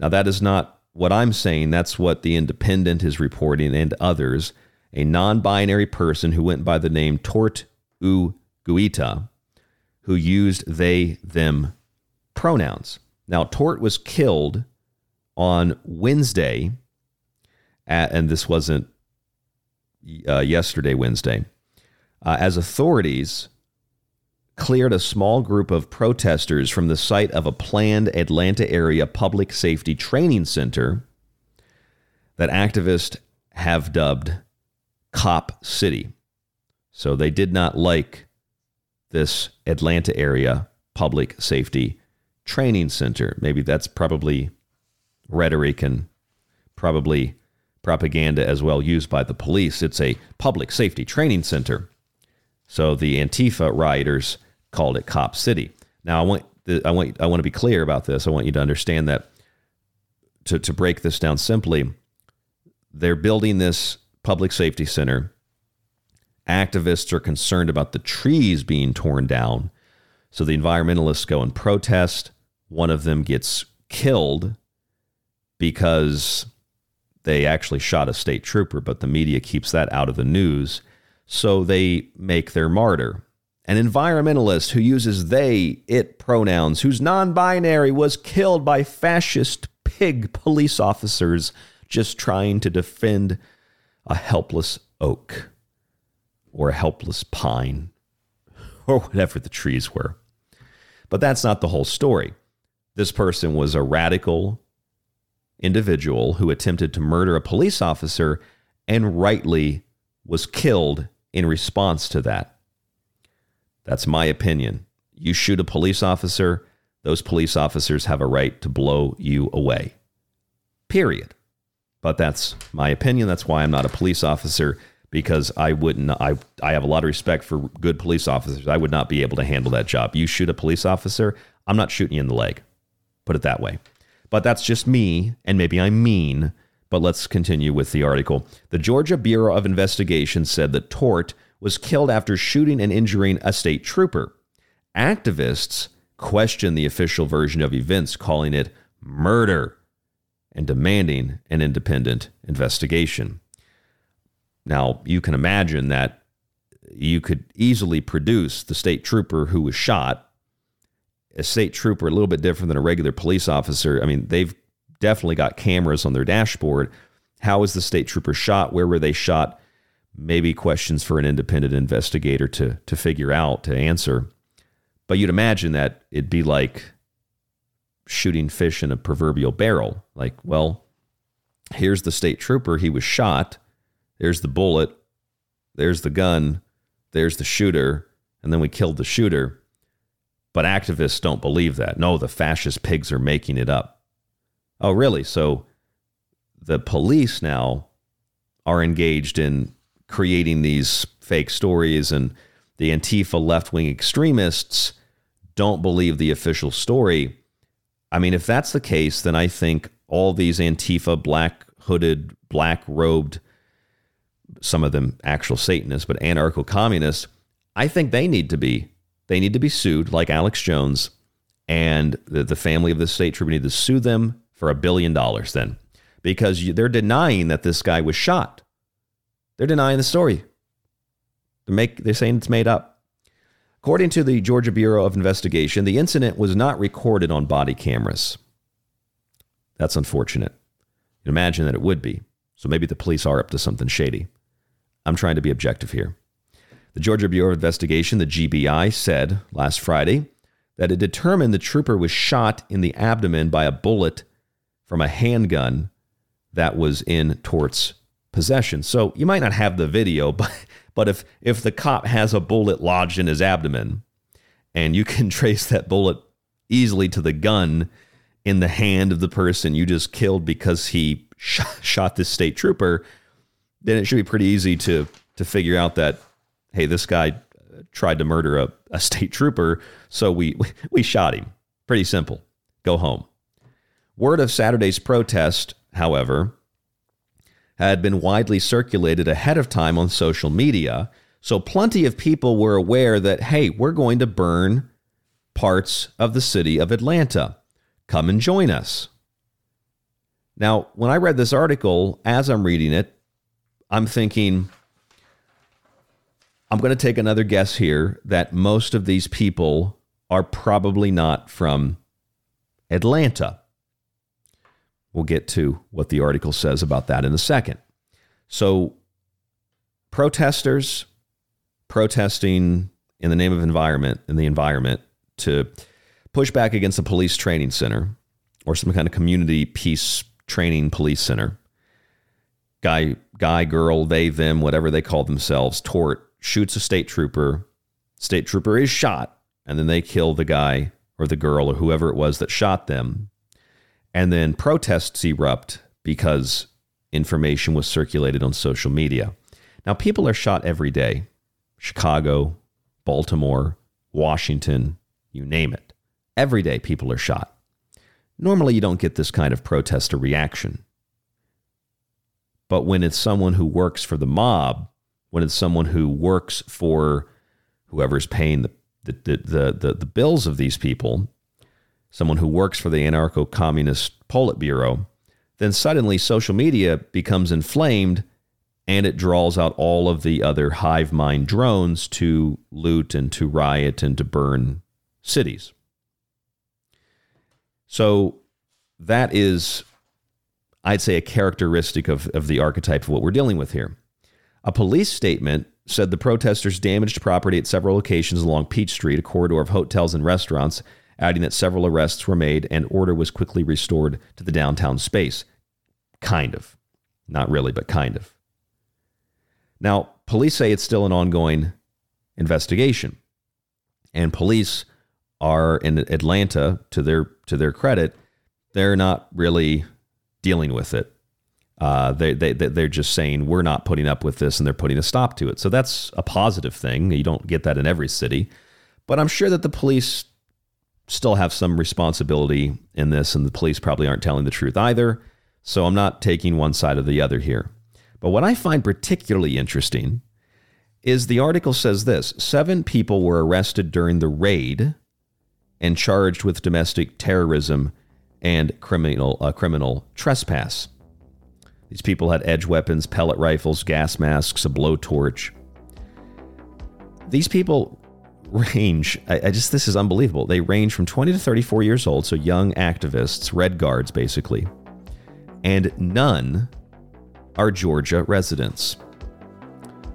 Now, that is not what I'm saying. That's what The Independent is reporting and others a non binary person who went by the name Tort U Guita, who used they, them pronouns. Now, Tort was killed on Wednesday, at, and this wasn't uh, yesterday, Wednesday, uh, as authorities cleared a small group of protesters from the site of a planned Atlanta area public safety training center that activists have dubbed cop city. So they did not like this Atlanta area public safety training center. Maybe that's probably rhetoric and probably propaganda as well used by the police. It's a public safety training center. So the Antifa rioters called it Cop City. Now I want I want I want to be clear about this. I want you to understand that to to break this down simply, they're building this public safety center. Activists are concerned about the trees being torn down. So the environmentalists go and protest. One of them gets killed because they actually shot a state trooper, but the media keeps that out of the news. So they make their martyr. An environmentalist who uses they, it pronouns, who's non binary, was killed by fascist pig police officers just trying to defend a helpless oak or a helpless pine or whatever the trees were. But that's not the whole story. This person was a radical individual who attempted to murder a police officer and rightly was killed in response to that. That's my opinion. You shoot a police officer, those police officers have a right to blow you away. Period. But that's my opinion. That's why I'm not a police officer because I wouldn't I I have a lot of respect for good police officers. I would not be able to handle that job. You shoot a police officer, I'm not shooting you in the leg. Put it that way. But that's just me and maybe I'm mean, but let's continue with the article. The Georgia Bureau of Investigation said that Tort was killed after shooting and injuring a state trooper. Activists questioned the official version of events, calling it murder and demanding an independent investigation. Now, you can imagine that you could easily produce the state trooper who was shot. A state trooper, a little bit different than a regular police officer. I mean, they've definitely got cameras on their dashboard. How was the state trooper shot? Where were they shot? Maybe questions for an independent investigator to, to figure out, to answer. But you'd imagine that it'd be like shooting fish in a proverbial barrel. Like, well, here's the state trooper. He was shot. There's the bullet. There's the gun. There's the shooter. And then we killed the shooter. But activists don't believe that. No, the fascist pigs are making it up. Oh, really? So the police now are engaged in creating these fake stories, and the Antifa left wing extremists don't believe the official story. I mean, if that's the case, then I think all these Antifa black hooded, black robed, some of them actual Satanists, but anarcho communists, I think they need to be they need to be sued like Alex Jones and the, the family of the state trooper need to sue them for a billion dollars then because they're denying that this guy was shot. They're denying the story. They make they're saying it's made up. According to the Georgia Bureau of Investigation, the incident was not recorded on body cameras. That's unfortunate. You imagine that it would be. So maybe the police are up to something shady. I'm trying to be objective here. The Georgia Bureau of Investigation, the GBI, said last Friday that it determined the trooper was shot in the abdomen by a bullet from a handgun that was in Tort's possession. So you might not have the video, but but if if the cop has a bullet lodged in his abdomen and you can trace that bullet easily to the gun in the hand of the person you just killed because he shot, shot this state trooper, then it should be pretty easy to to figure out that hey, this guy uh, tried to murder a, a state trooper, so we we shot him. Pretty simple. Go home. Word of Saturday's protest, however, had been widely circulated ahead of time on social media, so plenty of people were aware that hey, we're going to burn parts of the city of Atlanta. Come and join us. Now, when I read this article, as I'm reading it, I'm thinking, I'm going to take another guess here that most of these people are probably not from Atlanta. We'll get to what the article says about that in a second. So, protesters protesting in the name of environment in the environment to push back against a police training center or some kind of community peace training police center. Guy, guy, girl, they, them, whatever they call themselves, tort shoots a state trooper. State trooper is shot, and then they kill the guy or the girl or whoever it was that shot them. And then protests erupt because information was circulated on social media. Now, people are shot every day Chicago, Baltimore, Washington, you name it. Every day, people are shot. Normally, you don't get this kind of protest or reaction. But when it's someone who works for the mob, when it's someone who works for whoever's paying the, the, the, the, the bills of these people, someone who works for the anarcho communist Politburo, then suddenly social media becomes inflamed and it draws out all of the other hive mind drones to loot and to riot and to burn cities. So that is, I'd say, a characteristic of, of the archetype of what we're dealing with here. A police statement said the protesters damaged property at several locations along Peach Street, a corridor of hotels and restaurants, adding that several arrests were made and order was quickly restored to the downtown space. Kind of. Not really, but kind of. Now, police say it's still an ongoing investigation. And police are in Atlanta, to their to their credit, they're not really dealing with it. Uh, they, they, they're just saying, we're not putting up with this, and they're putting a stop to it. So that's a positive thing. You don't get that in every city. But I'm sure that the police still have some responsibility in this, and the police probably aren't telling the truth either. So I'm not taking one side or the other here. But what I find particularly interesting is the article says this seven people were arrested during the raid and charged with domestic terrorism and criminal uh, criminal trespass. These people had edge weapons, pellet rifles, gas masks, a blowtorch. These people range, I, I, just, this is unbelievable. They range from 20 to 34 years old, so young activists, red guards basically, and none are Georgia residents.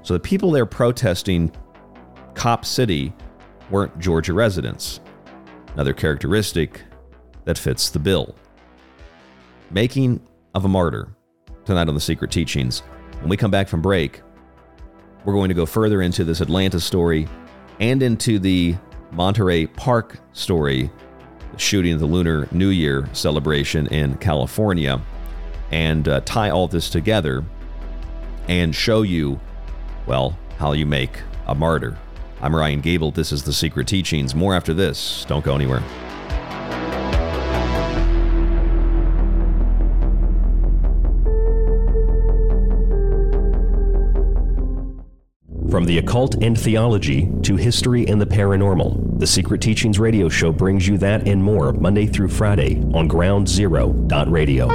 So the people there protesting Cop City weren't Georgia residents. Another characteristic that fits the bill. Making of a martyr tonight on the Secret Teachings. When we come back from break, we're going to go further into this Atlanta story and into the Monterey Park story, shooting the Lunar New Year celebration in California, and uh, tie all this together and show you, well, how you make a martyr. I'm Ryan Gable. This is The Secret Teachings. More after this. Don't go anywhere. From the occult and theology to history and the paranormal, the Secret Teachings radio show brings you that and more Monday through Friday on Ground Zero Radio.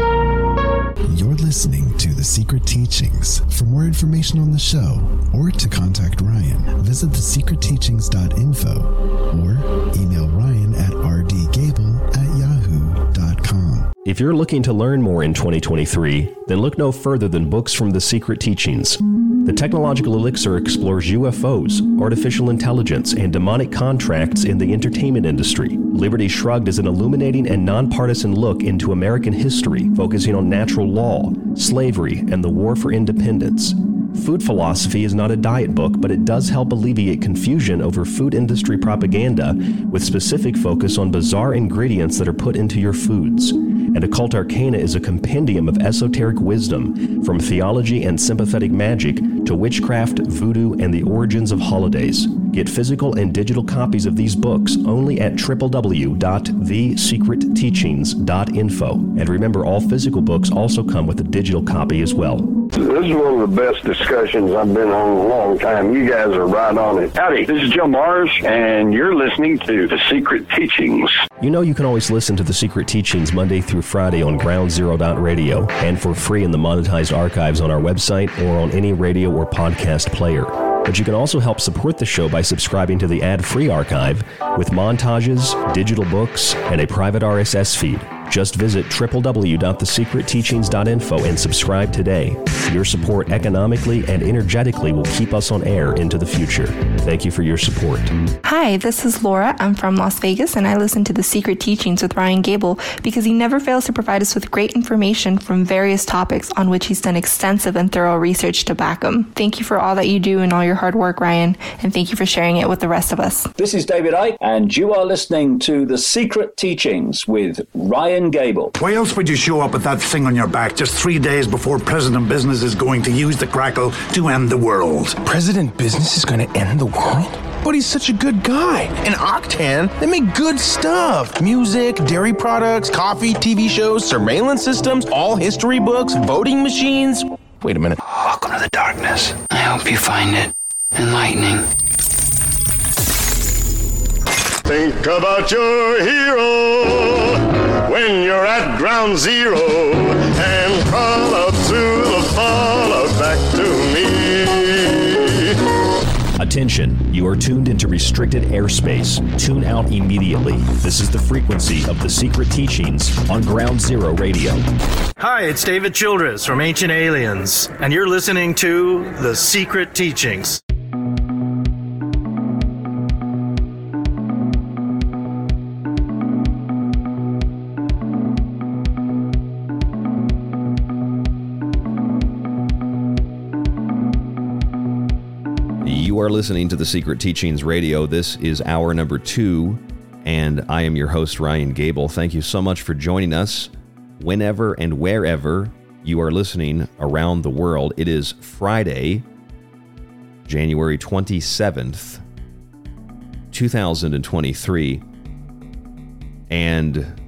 You're listening to The Secret Teachings. For more information on the show or to contact Ryan, visit thesecretteachings.info or email Ryan at rdgable at yahoo.com. If you're looking to learn more in 2023, then look no further than books from The Secret Teachings. The Technological Elixir explores UFOs, artificial intelligence, and demonic contracts in the entertainment industry. Liberty Shrugged is an illuminating and nonpartisan look into American history, focusing on natural law, slavery, and the war for independence. Food Philosophy is not a diet book, but it does help alleviate confusion over food industry propaganda with specific focus on bizarre ingredients that are put into your foods. And Occult Arcana is a compendium of esoteric wisdom, from theology and sympathetic magic to witchcraft, voodoo, and the origins of holidays. Get physical and digital copies of these books only at www.thesecretteachings.info. And remember, all physical books also come with a digital copy as well. This is one of the best discussions I've been on in a long time. You guys are right on it. Howdy, this is Joe Mars, and you're listening to The Secret Teachings. You know you can always listen to The Secret Teachings Monday through Friday on Ground Zero. groundzero.radio and for free in the monetized archives on our website or on any radio or podcast player. But you can also help support the show by subscribing to the ad free archive with montages, digital books, and a private RSS feed. Just visit www.thesecretteachings.info and subscribe today. Your support economically and energetically will keep us on air into the future. Thank you for your support. Hi, this is Laura. I'm from Las Vegas and I listen to The Secret Teachings with Ryan Gable because he never fails to provide us with great information from various topics on which he's done extensive and thorough research to back them. Thank you for all that you do and all your hard work, Ryan, and thank you for sharing it with the rest of us. This is David Icke, and you are listening to The Secret Teachings with Ryan Gable. Why else would you show up with that thing on your back just three days before President Business is going to use the Kragle to end the world? President Business is going to end the world? But he's such a good guy. And Octan, they make good stuff music, dairy products, coffee, TV shows, surveillance systems, all history books, voting machines. Wait a minute. Welcome to the darkness. I hope you find it enlightening. Think about your hero when you're at ground zero and call out to the faller back to me. Attention, you are tuned into restricted airspace. Tune out immediately. This is the frequency of the secret teachings on Ground Zero Radio. Hi, it's David Childress from Ancient Aliens, and you're listening to The Secret Teachings. Are listening to the Secret Teachings Radio. This is hour number two, and I am your host, Ryan Gable. Thank you so much for joining us whenever and wherever you are listening around the world. It is Friday, January 27th, 2023. And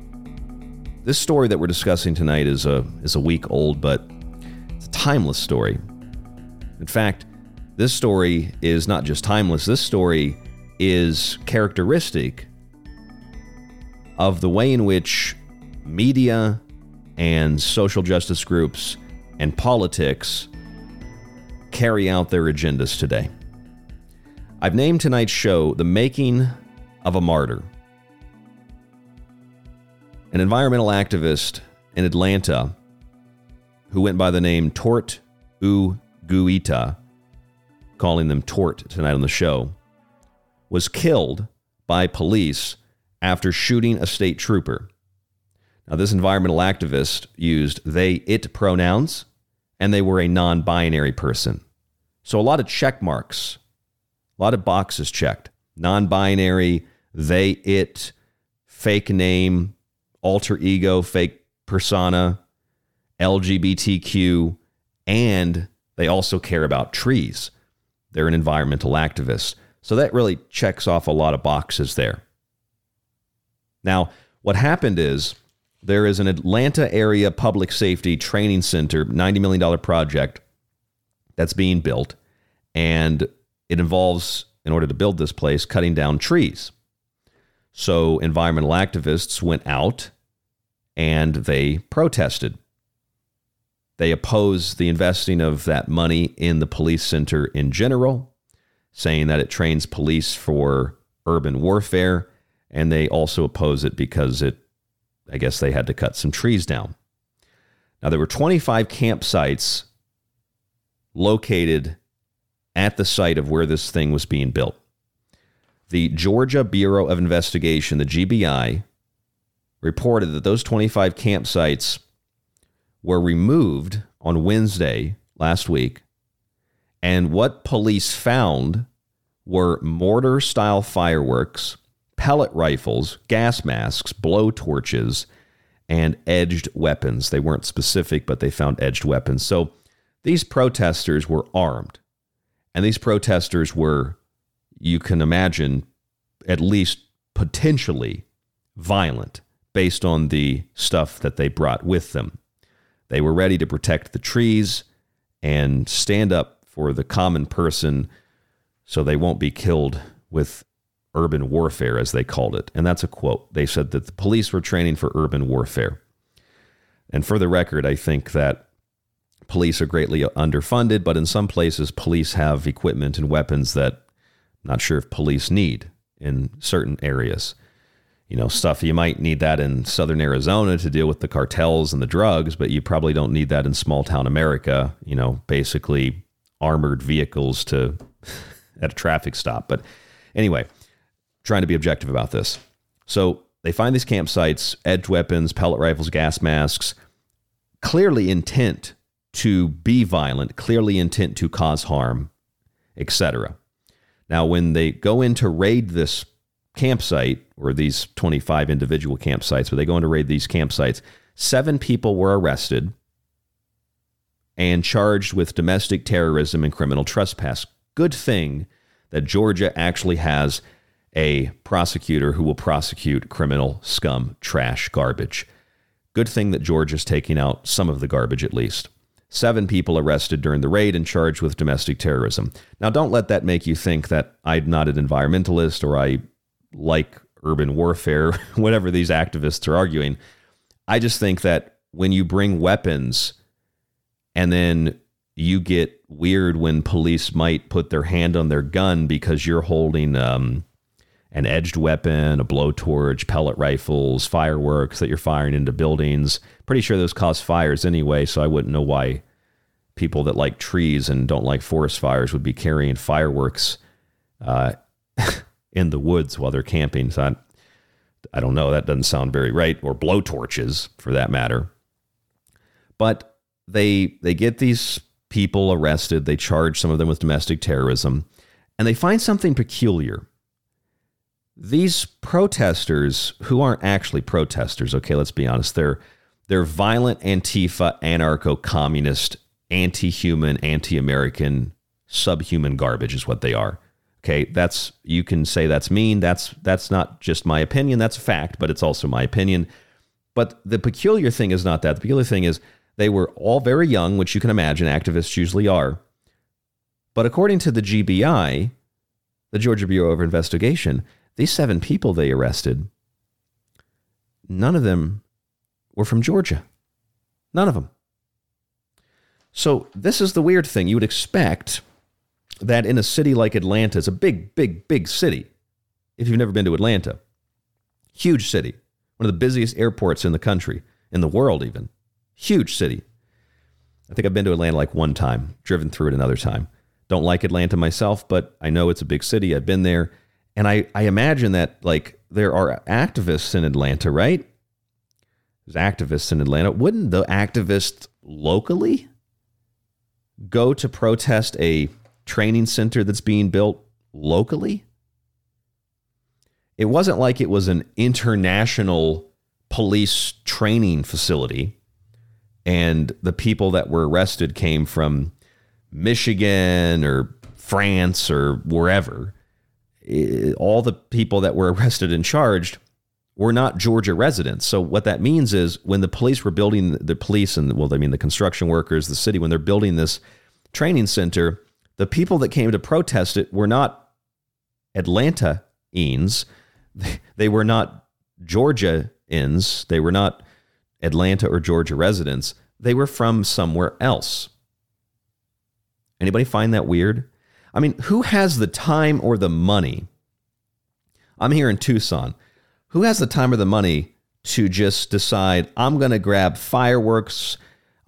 this story that we're discussing tonight is a, is a week old, but it's a timeless story. In fact, this story is not just timeless, this story is characteristic of the way in which media and social justice groups and politics carry out their agendas today. I've named tonight's show The Making of a Martyr. An environmental activist in Atlanta who went by the name Tort U Guita calling them tort tonight on the show, was killed by police after shooting a state trooper. Now, this environmental activist used they, it pronouns, and they were a non binary person. So, a lot of check marks, a lot of boxes checked. Non binary, they, it, fake name, alter ego, fake persona, LGBTQ, and they also care about trees. They're an environmental activist. So that really checks off a lot of boxes there. Now, what happened is there is an Atlanta area public safety training center, $90 million project that's being built. And it involves, in order to build this place, cutting down trees. So environmental activists went out and they protested. They oppose the investing of that money in the police center in general, saying that it trains police for urban warfare. And they also oppose it because it, I guess, they had to cut some trees down. Now, there were 25 campsites located at the site of where this thing was being built. The Georgia Bureau of Investigation, the GBI, reported that those 25 campsites were removed on Wednesday last week. And what police found were mortar style fireworks, pellet rifles, gas masks, blow torches, and edged weapons. They weren't specific, but they found edged weapons. So these protesters were armed. And these protesters were, you can imagine, at least potentially violent based on the stuff that they brought with them. They were ready to protect the trees and stand up for the common person so they won't be killed with urban warfare, as they called it. And that's a quote. They said that the police were training for urban warfare. And for the record, I think that police are greatly underfunded, but in some places, police have equipment and weapons that I'm not sure if police need in certain areas you know, stuff. You might need that in southern Arizona to deal with the cartels and the drugs, but you probably don't need that in small town America, you know, basically armored vehicles to at a traffic stop. But anyway, trying to be objective about this. So they find these campsites, edge weapons, pellet rifles, gas masks, clearly intent to be violent, clearly intent to cause harm, etc. Now, when they go in to raid this campsite or these 25 individual campsites, but they go in to raid these campsites. Seven people were arrested and charged with domestic terrorism and criminal trespass. Good thing that Georgia actually has a prosecutor who will prosecute criminal scum, trash, garbage. Good thing that Georgia's taking out some of the garbage at least. Seven people arrested during the raid and charged with domestic terrorism. Now, don't let that make you think that I'm not an environmentalist or I like urban warfare, whatever these activists are arguing. I just think that when you bring weapons and then you get weird when police might put their hand on their gun because you're holding um, an edged weapon, a blowtorch, pellet rifles, fireworks that you're firing into buildings. Pretty sure those cause fires anyway, so I wouldn't know why people that like trees and don't like forest fires would be carrying fireworks uh, in the woods while they're camping. So I, I don't know. That doesn't sound very right. Or blowtorches, for that matter. But they they get these people arrested. They charge some of them with domestic terrorism, and they find something peculiar. These protesters, who aren't actually protesters, okay, let's be honest, they're they're violent Antifa, anarcho communist, anti human, anti American, subhuman garbage, is what they are. Okay, that's you can say that's mean. That's that's not just my opinion. That's a fact, but it's also my opinion. But the peculiar thing is not that. The peculiar thing is they were all very young, which you can imagine activists usually are. But according to the GBI, the Georgia Bureau of Investigation, these seven people they arrested, none of them were from Georgia. None of them. So this is the weird thing. You would expect that in a city like Atlanta, it's a big, big, big city. If you've never been to Atlanta, huge city, one of the busiest airports in the country, in the world, even. Huge city. I think I've been to Atlanta like one time, driven through it another time. Don't like Atlanta myself, but I know it's a big city. I've been there. And I, I imagine that like there are activists in Atlanta, right? There's activists in Atlanta. Wouldn't the activists locally go to protest a training center that's being built locally? It wasn't like it was an international police training facility and the people that were arrested came from Michigan or France or wherever. All the people that were arrested and charged were not Georgia residents. So what that means is when the police were building the police and well, I mean the construction workers, the city, when they're building this training center, the people that came to protest it were not Atlantaans. They were not Georgians. They were not Atlanta or Georgia residents. They were from somewhere else. Anybody find that weird? I mean, who has the time or the money? I'm here in Tucson. Who has the time or the money to just decide, I'm going to grab fireworks,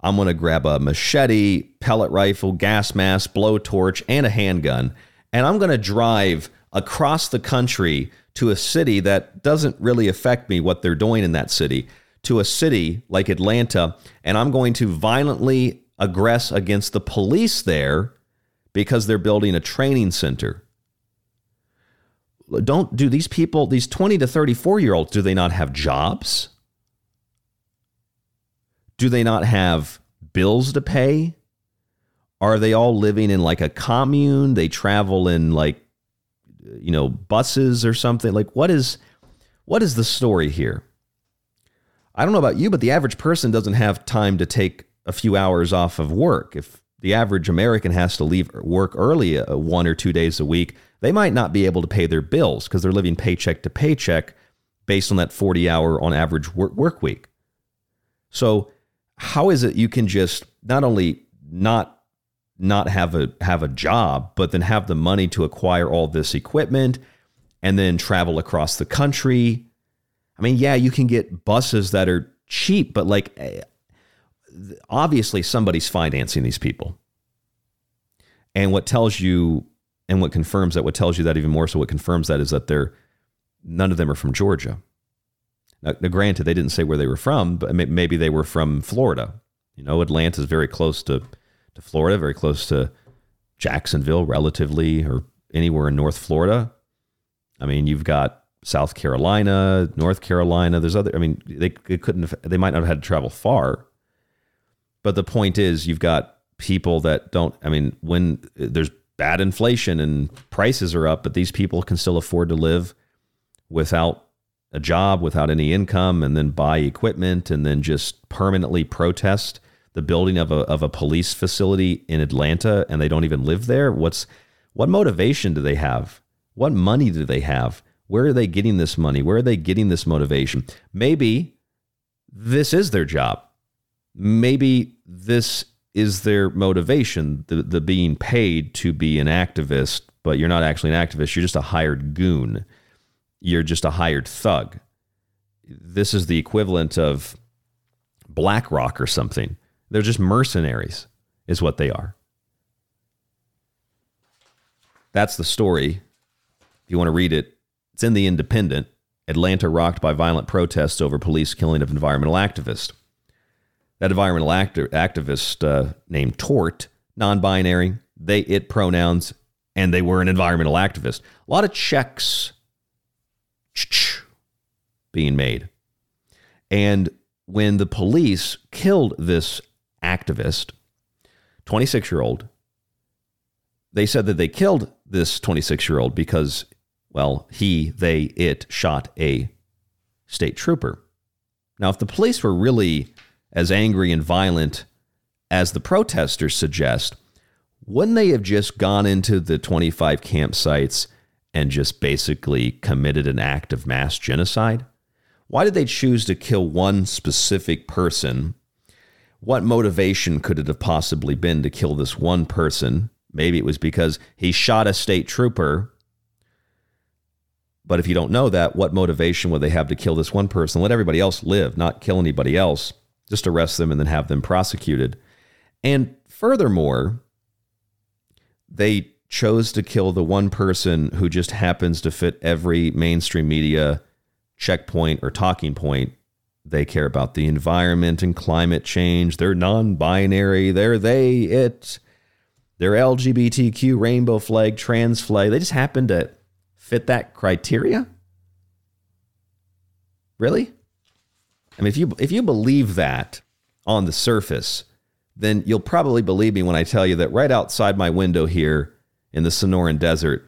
I'm going to grab a machete, pellet rifle, gas mask, blowtorch, and a handgun, and I'm going to drive across the country to a city that doesn't really affect me what they're doing in that city, to a city like Atlanta, and I'm going to violently aggress against the police there because they're building a training center. Don't do these people, these 20 to 34 year olds, do they not have jobs? Do they not have bills to pay? Are they all living in like a commune? They travel in like you know buses or something. Like what is what is the story here? I don't know about you, but the average person doesn't have time to take a few hours off of work. If the average American has to leave work early uh, one or two days a week, they might not be able to pay their bills because they're living paycheck to paycheck based on that 40 hour on average work, work week. So how is it you can just not only not not have a have a job, but then have the money to acquire all this equipment and then travel across the country? I mean, yeah, you can get buses that are cheap, but like eh, obviously somebody's financing these people. And what tells you and what confirms that what tells you that even more so what confirms that is that they're none of them are from Georgia. Now, granted, they didn't say where they were from, but maybe they were from Florida. You know, Atlanta is very close to, to Florida, very close to Jacksonville, relatively, or anywhere in North Florida. I mean, you've got South Carolina, North Carolina. There's other. I mean, they, they couldn't. Have, they might not have had to travel far. But the point is, you've got people that don't. I mean, when there's bad inflation and prices are up, but these people can still afford to live without a job without any income and then buy equipment and then just permanently protest the building of a, of a police facility in Atlanta and they don't even live there? What's what motivation do they have? What money do they have? Where are they getting this money? Where are they getting this motivation? Maybe this is their job. Maybe this is their motivation, the, the being paid to be an activist, but you're not actually an activist. You're just a hired goon. You're just a hired thug. This is the equivalent of BlackRock or something. They're just mercenaries, is what they are. That's the story. If you want to read it, it's in The Independent. Atlanta rocked by violent protests over police killing of environmental activist. That environmental acti- activist uh, named Tort, non binary, they, it pronouns, and they were an environmental activist. A lot of checks being made. And when the police killed this activist, 26 year old, they said that they killed this 26 year old because, well, he, they, it shot a state trooper. Now, if the police were really as angry and violent as the protesters suggest, wouldn't they have just gone into the 25 campsites and just basically committed an act of mass genocide? Why did they choose to kill one specific person? What motivation could it have possibly been to kill this one person? Maybe it was because he shot a state trooper. But if you don't know that, what motivation would they have to kill this one person? Let everybody else live, not kill anybody else. Just arrest them and then have them prosecuted. And furthermore, they chose to kill the one person who just happens to fit every mainstream media checkpoint or talking point. They care about the environment and climate change. They're non binary. They're they, it. They're LGBTQ, rainbow flag, trans flag. They just happen to fit that criteria? Really? I mean, if you if you believe that on the surface, then you'll probably believe me when I tell you that right outside my window here in the Sonoran Desert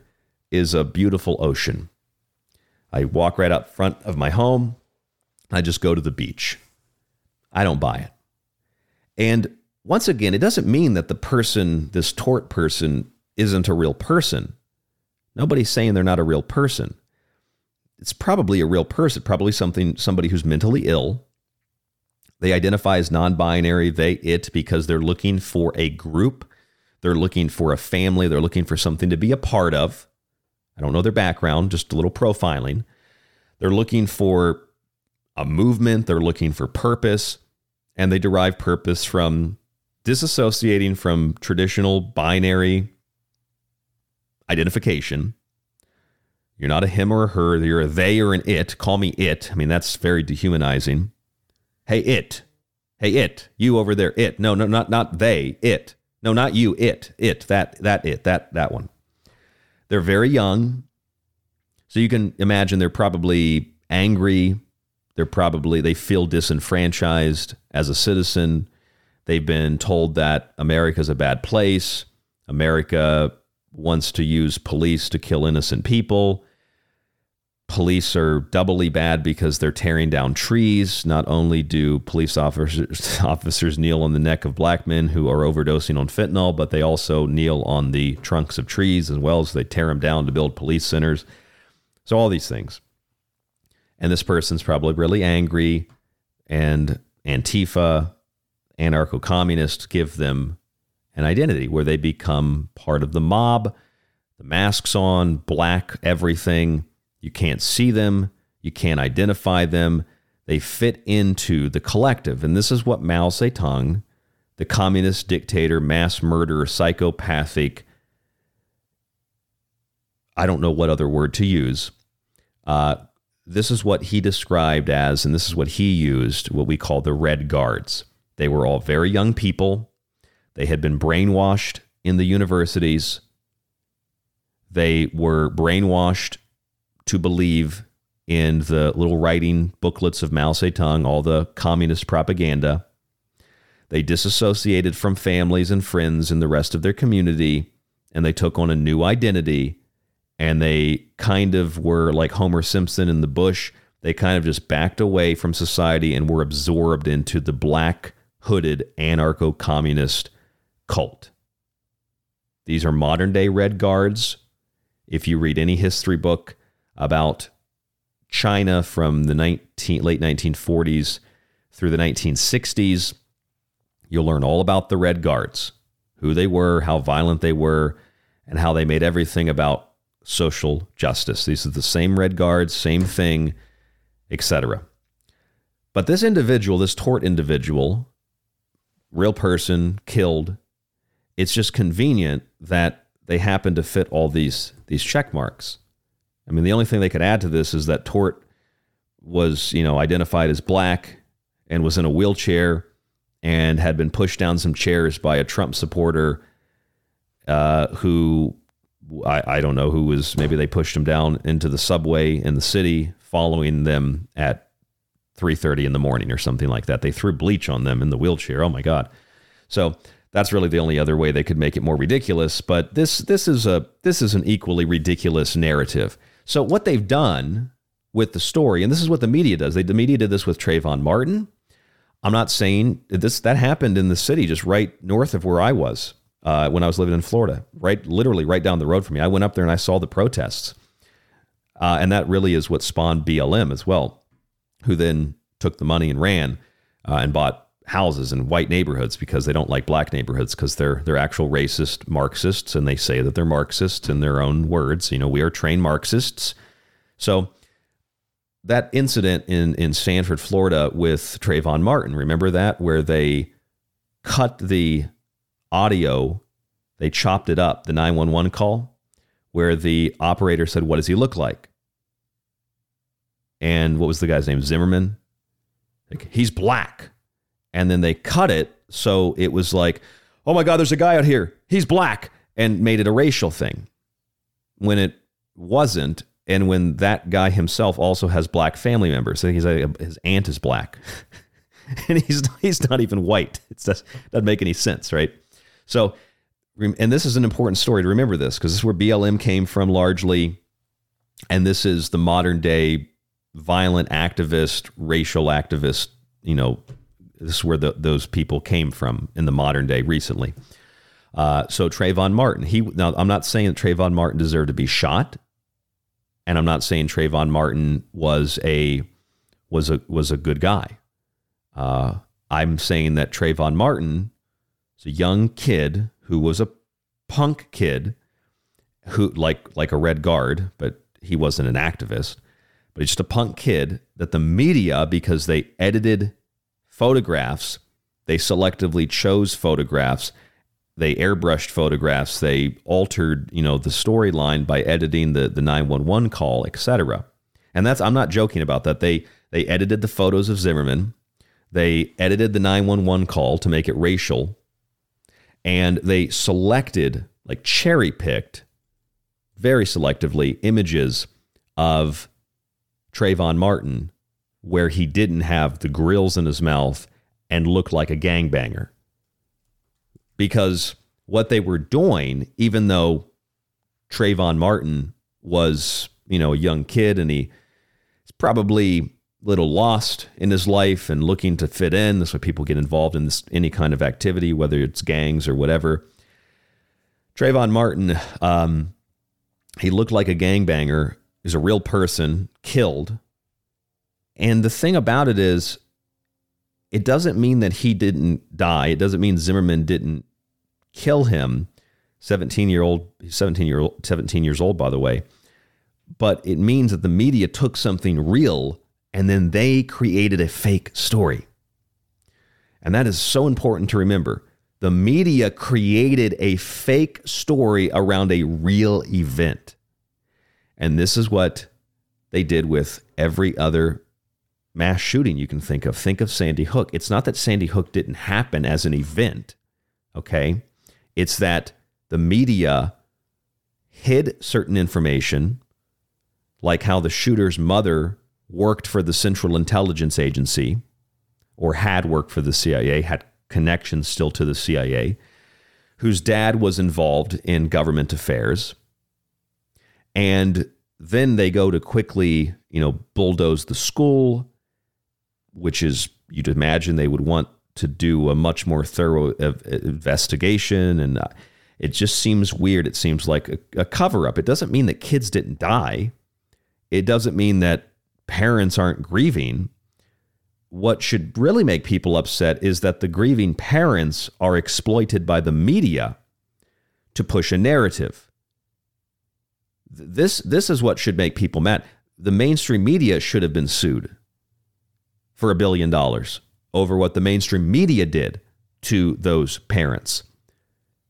is a beautiful ocean. I walk right out front of my home. I just go to the beach. I don't buy it. And once again, it doesn't mean that the person, this tort person, isn't a real person. Nobody's saying they're not a real person. It's probably a real person, probably something somebody who's mentally ill. They identify as non-binary, they it because they're looking for a group, they're looking for a family, they're looking for something to be a part of. I don't know their background, just a little profiling. They're looking for a movement, they're looking for purpose, and they derive purpose from disassociating from traditional binary identification. You're not a him or a her, you're a they or an it. Call me it. I mean, that's very dehumanizing. Hey, it. Hey, it. You over there, it. No, no, not not they, it. No, not you, it. It. That that it. That that one. They're very young. So you can imagine they're probably angry. They're probably, they feel disenfranchised as a citizen. They've been told that America's a bad place. America wants to use police to kill innocent people. Police are doubly bad because they're tearing down trees. Not only do police officers, officers kneel on the neck of black men who are overdosing on fentanyl, but they also kneel on the trunks of trees as well as they tear them down to build police centers. So, all these things. And this person's probably really angry, and Antifa, anarcho communists give them an identity where they become part of the mob, the masks on, black everything you can't see them, you can't identify them. They fit into the collective. And this is what Mao Zedong, the communist dictator, mass murderer, psychopathic, I don't know what other word to use. Uh, this is what he described as, and this is what he used, what we call the Red Guards. They were all very young people. They had been brainwashed in the universities. They were brainwashed to believe in the little writing booklets of Mao Zedong, all the communist propaganda. They disassociated from families and friends and the rest of their community, and they took on a new identity. And they kind of were like Homer Simpson in the bush. They kind of just backed away from society and were absorbed into the black hooded anarcho communist cult. These are modern day Red Guards. If you read any history book, about China from the 19, late 1940s through the 1960s. You'll learn all about the Red Guards, who they were, how violent they were, and how they made everything about social justice. These are the same Red Guards, same thing, etc. But this individual, this tort individual, real person killed, it's just convenient that they happen to fit all these these check marks. I mean, the only thing they could add to this is that Tort was, you know, identified as black and was in a wheelchair and had been pushed down some chairs by a Trump supporter uh, who I, I don't know who was maybe they pushed him down into the subway in the city following them at 3:30 in the morning or something like that. They threw bleach on them in the wheelchair. Oh my god. So that's really the only other way they could make it more ridiculous, but this this is a this is an equally ridiculous narrative. So what they've done with the story, and this is what the media does. They, the media did this with Trayvon Martin. I'm not saying this that happened in the city just right north of where I was uh, when I was living in Florida, right, literally right down the road from me. I went up there and I saw the protests, uh, and that really is what spawned BLM as well, who then took the money and ran uh, and bought houses in white neighborhoods because they don't like black neighborhoods because they're they're actual racist Marxists and they say that they're Marxists in their own words. You know, we are trained Marxists. So that incident in in Sanford, Florida, with Trayvon Martin, remember that where they cut the audio, they chopped it up, the 911 call, where the operator said, What does he look like? And what was the guy's name? Zimmerman? Like, he's black. And then they cut it so it was like, oh my God, there's a guy out here. He's black. And made it a racial thing when it wasn't. And when that guy himself also has black family members. So he's like, his aunt is black. and he's, he's not even white. It doesn't make any sense, right? So, and this is an important story to remember this because this is where BLM came from largely. And this is the modern day violent activist, racial activist, you know, this is where the, those people came from in the modern day recently. Uh, so Trayvon Martin, he now I'm not saying that Trayvon Martin deserved to be shot, and I'm not saying Trayvon Martin was a was a was a good guy. Uh, I'm saying that Trayvon Martin is a young kid who was a punk kid who like like a red guard, but he wasn't an activist, but he's just a punk kid that the media because they edited photographs. They selectively chose photographs. They airbrushed photographs. They altered, you know, the storyline by editing the the 911 call, etc. And that's I'm not joking about that. They they edited the photos of Zimmerman. They edited the 911 call to make it racial. And they selected, like cherry picked, very selectively, images of Trayvon Martin where he didn't have the grills in his mouth and looked like a gangbanger. Because what they were doing, even though Trayvon Martin was, you know, a young kid and he's probably a little lost in his life and looking to fit in. That's why people get involved in this any kind of activity, whether it's gangs or whatever. Trayvon Martin, um, he looked like a gangbanger. He's a real person, killed and the thing about it is, it doesn't mean that he didn't die. It doesn't mean Zimmerman didn't kill him. 17 year old, 17 year old, 17 years old, by the way. But it means that the media took something real and then they created a fake story. And that is so important to remember. The media created a fake story around a real event. And this is what they did with every other mass shooting you can think of. Think of Sandy Hook. It's not that Sandy Hook didn't happen as an event, okay? It's that the media hid certain information, like how the shooter's mother worked for the Central Intelligence Agency or had worked for the CIA, had connections still to the CIA, whose dad was involved in government affairs. And then they go to quickly, you know, bulldoze the school, which is you'd imagine they would want to do a much more thorough investigation and uh, it just seems weird it seems like a, a cover up it doesn't mean that kids didn't die It doesn't mean that parents aren't grieving. What should really make people upset is that the grieving parents are exploited by the media to push a narrative. This, this is what should make people mad. The mainstream media should have been sued for a billion dollars over what the mainstream media did to those parents.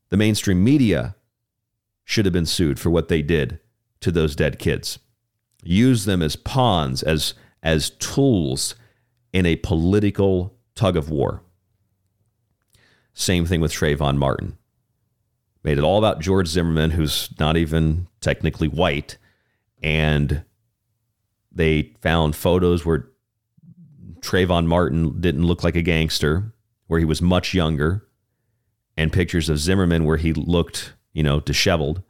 The mainstream media should have been sued for what they did to those dead kids. Use them as pawns, as, as tools in a political tug of war. Same thing with Trayvon Martin. Made it all about George Zimmerman, who's not even technically white. And they found photos where Trayvon Martin didn't look like a gangster, where he was much younger, and pictures of Zimmerman where he looked, you know, disheveled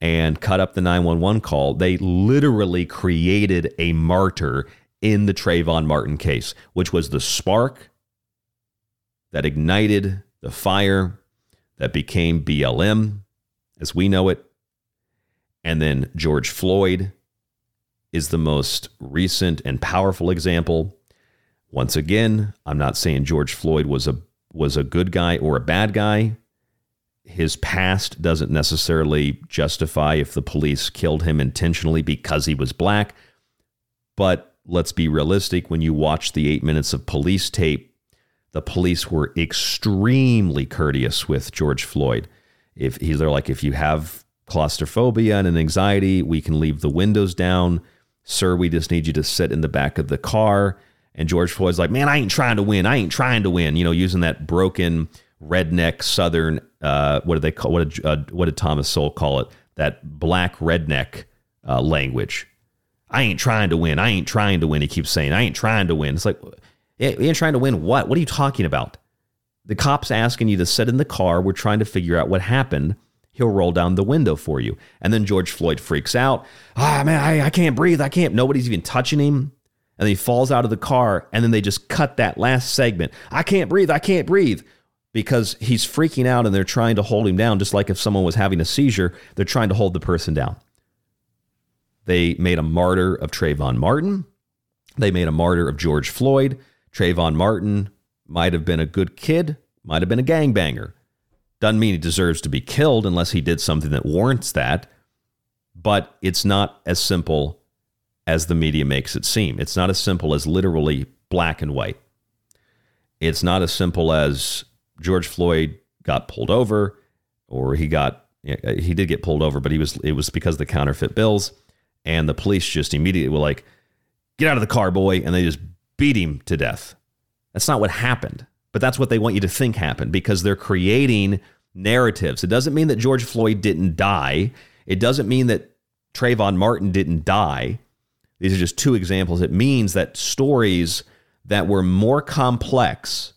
and cut up the 911 call. They literally created a martyr in the Trayvon Martin case, which was the spark that ignited the fire that became BLM as we know it. And then George Floyd is the most recent and powerful example. Once again, I'm not saying George Floyd was a was a good guy or a bad guy. His past doesn't necessarily justify if the police killed him intentionally because he was black. But let's be realistic when you watch the 8 minutes of police tape, the police were extremely courteous with George Floyd. If he's they're like if you have claustrophobia and an anxiety, we can leave the windows down. Sir, we just need you to sit in the back of the car and George Floyd's like, man, I ain't trying to win. I ain't trying to win. You know, using that broken redneck Southern, uh, what do they call? What did uh, what did Thomas Sowell call it? That black redneck uh, language. I ain't trying to win. I ain't trying to win. He keeps saying, I ain't trying to win. It's like, you ain't trying to win what? What are you talking about? The cop's asking you to sit in the car. We're trying to figure out what happened. He'll roll down the window for you. And then George Floyd freaks out. Ah, man, I, I can't breathe. I can't. Nobody's even touching him and he falls out of the car and then they just cut that last segment. I can't breathe. I can't breathe because he's freaking out and they're trying to hold him down just like if someone was having a seizure, they're trying to hold the person down. They made a martyr of Trayvon Martin. They made a martyr of George Floyd. Trayvon Martin might have been a good kid, might have been a gangbanger. Doesn't mean he deserves to be killed unless he did something that warrants that. But it's not as simple as the media makes it seem. It's not as simple as literally black and white. It's not as simple as George Floyd got pulled over or he got uh, he did get pulled over, but he was it was because of the counterfeit bills and the police just immediately were like get out of the car boy and they just beat him to death. That's not what happened, but that's what they want you to think happened because they're creating narratives. It doesn't mean that George Floyd didn't die. It doesn't mean that Trayvon Martin didn't die. These are just two examples. It means that stories that were more complex,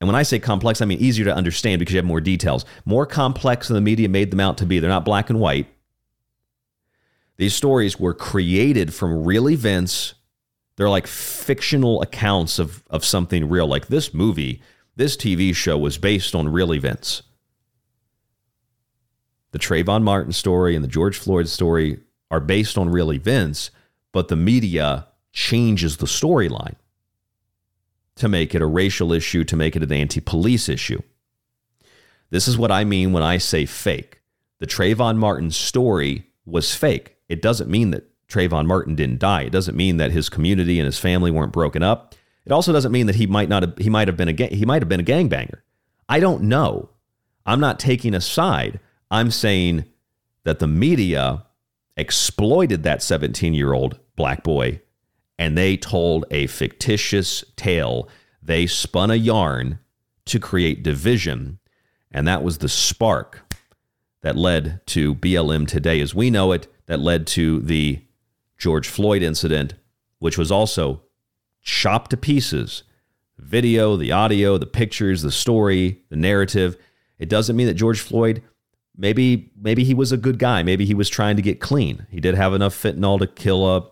and when I say complex, I mean easier to understand because you have more details, more complex than the media made them out to be. They're not black and white. These stories were created from real events. They're like fictional accounts of, of something real. Like this movie, this TV show was based on real events. The Trayvon Martin story and the George Floyd story are based on real events, but the media changes the storyline to make it a racial issue, to make it an anti police issue. This is what I mean when I say fake. The Trayvon Martin story was fake. It doesn't mean that Trayvon Martin didn't die. It doesn't mean that his community and his family weren't broken up. It also doesn't mean that he might not have, he might have been a he might have been a gangbanger. I don't know. I'm not taking a side. I'm saying that the media exploited that 17 year old black boy and they told a fictitious tale. They spun a yarn to create division. And that was the spark that led to BLM today as we know it, that led to the George Floyd incident, which was also chopped to pieces. Video, the audio, the pictures, the story, the narrative. It doesn't mean that George Floyd maybe maybe he was a good guy. Maybe he was trying to get clean. He did have enough fentanyl to kill a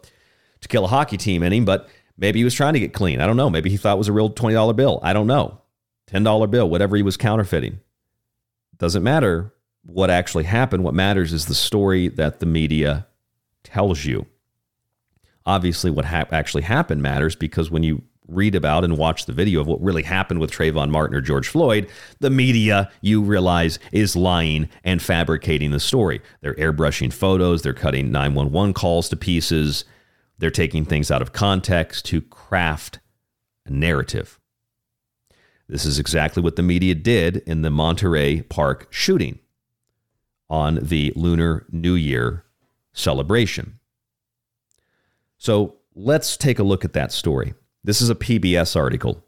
to kill a hockey team in him, but maybe he was trying to get clean. I don't know. Maybe he thought it was a real twenty dollar bill. I don't know. Ten dollar bill, whatever he was counterfeiting. Doesn't matter what actually happened. What matters is the story that the media tells you. Obviously, what hap- actually happened matters because when you read about and watch the video of what really happened with Trayvon Martin or George Floyd, the media, you realize, is lying and fabricating the story. They're airbrushing photos, they're cutting 911 calls to pieces, they're taking things out of context to craft a narrative. This is exactly what the media did in the Monterey Park shooting on the Lunar New Year celebration. So let's take a look at that story. This is a PBS article.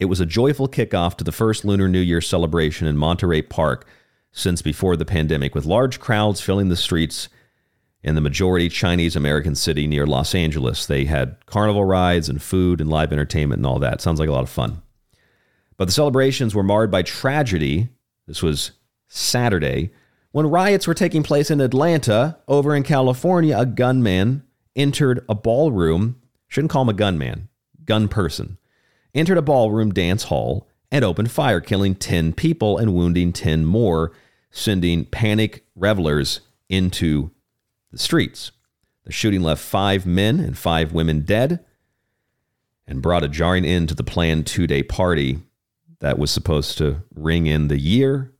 It was a joyful kickoff to the first Lunar New Year celebration in Monterey Park since before the pandemic, with large crowds filling the streets in the majority Chinese American city near Los Angeles. They had carnival rides and food and live entertainment and all that. Sounds like a lot of fun. But the celebrations were marred by tragedy. This was Saturday when riots were taking place in Atlanta. Over in California, a gunman entered a ballroom. Shouldn't call him a gunman, gun person. Entered a ballroom dance hall and opened fire, killing 10 people and wounding 10 more, sending panic revelers into the streets. The shooting left five men and five women dead and brought a jarring end to the planned two day party that was supposed to ring in the year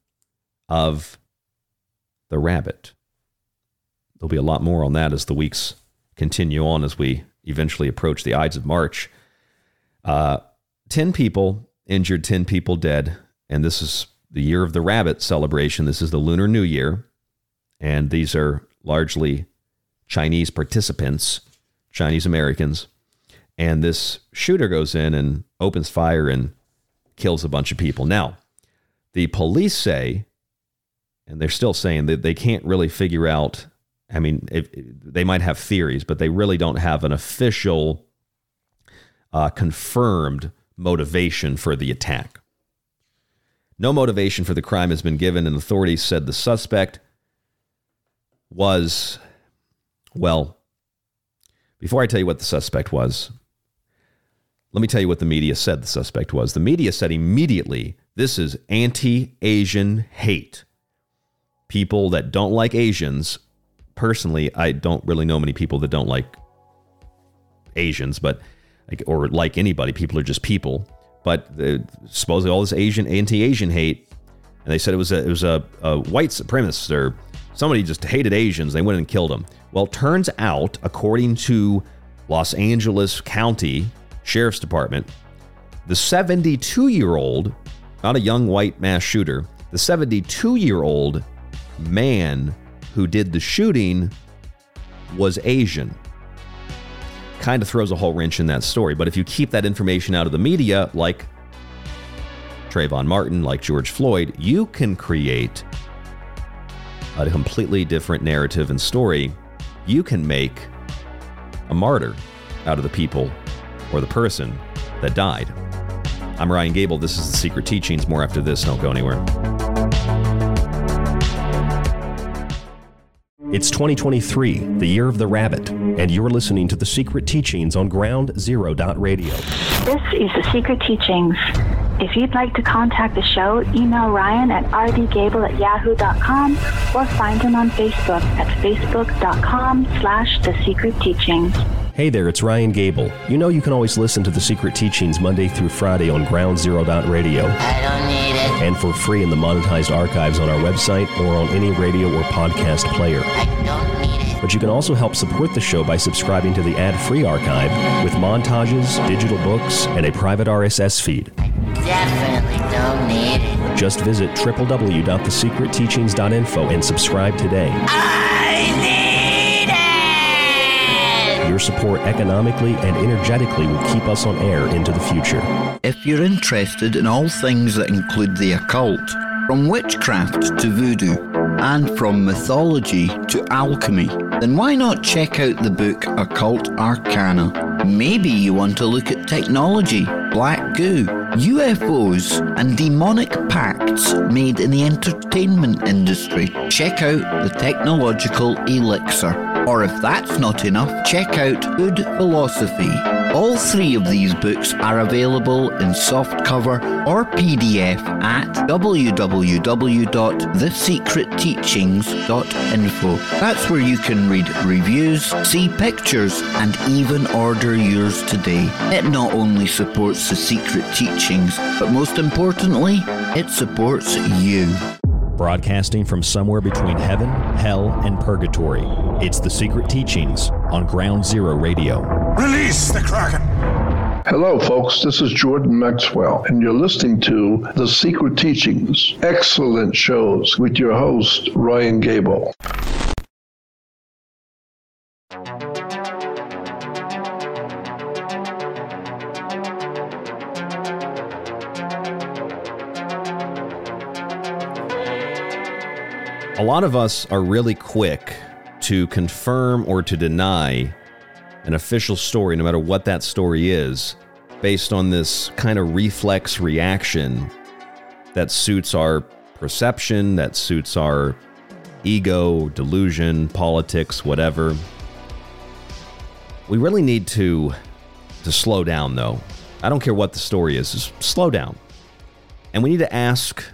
of the rabbit. There'll be a lot more on that as the weeks continue on as we eventually approach the Ides of March. Uh, 10 people injured, 10 people dead. And this is the year of the rabbit celebration. This is the Lunar New Year. And these are largely Chinese participants, Chinese Americans. And this shooter goes in and opens fire and kills a bunch of people. Now, the police say, and they're still saying that they can't really figure out. I mean, if, they might have theories, but they really don't have an official, uh, confirmed motivation for the attack. No motivation for the crime has been given, and authorities said the suspect was, well, before I tell you what the suspect was, let me tell you what the media said the suspect was. The media said immediately this is anti Asian hate. People that don't like Asians, personally, I don't really know many people that don't like Asians, but like, or like anybody, people are just people. But uh, supposedly all this Asian anti-Asian hate, and they said it was a, it was a, a white supremacist or somebody just hated Asians. They went and killed them. Well, turns out, according to Los Angeles County Sheriff's Department, the 72 year old, not a young white mass shooter, the 72 year old man who did the shooting was Asian. Kind of throws a whole wrench in that story. But if you keep that information out of the media, like Trayvon Martin, like George Floyd, you can create a completely different narrative and story. You can make a martyr out of the people or the person that died. I'm Ryan Gable. This is The Secret Teachings. More after this. Don't go anywhere. It's 2023, the year of the rabbit, and you're listening to The Secret Teachings on Ground Zero Radio. This is The Secret Teachings. If you'd like to contact the show, email Ryan at rdgable at yahoo.com or find him on Facebook at facebook.com slash The Secret Teachings. Hey there, it's Ryan Gable. You know you can always listen to The Secret Teachings Monday through Friday on Ground Zero Radio. I don't need it. And for free in the monetized archives on our website or on any radio or podcast player. I don't need it. But you can also help support the show by subscribing to the ad free archive with montages, digital books, and a private RSS feed. Definitely don't need it. Just visit www.thesecretteachings.info and subscribe today. I need it. Your support economically and energetically will keep us on air into the future. If you're interested in all things that include the occult, from witchcraft to voodoo, and from mythology to alchemy, then why not check out the book Occult Arcana? Maybe you want to look at technology, black goo, UFOs, and demonic pacts made in the entertainment industry. Check out the Technological Elixir. Or if that's not enough, check out Good Philosophy. All three of these books are available in softcover or PDF at www.thesecretteachings.info. That's where you can read reviews, see pictures, and even order yours today. It not only supports the secret teachings, but most importantly, it supports you. Broadcasting from somewhere between heaven, hell, and purgatory, it's the Secret Teachings on Ground Zero Radio. Release the Kraken! Hello, folks. This is Jordan Maxwell, and you're listening to The Secret Teachings. Excellent shows with your host, Ryan Gable. A lot of us are really quick to confirm or to deny an official story, no matter what that story is, based on this kind of reflex reaction that suits our perception, that suits our ego, delusion, politics, whatever. We really need to to slow down though. I don't care what the story is, just slow down. And we need to ask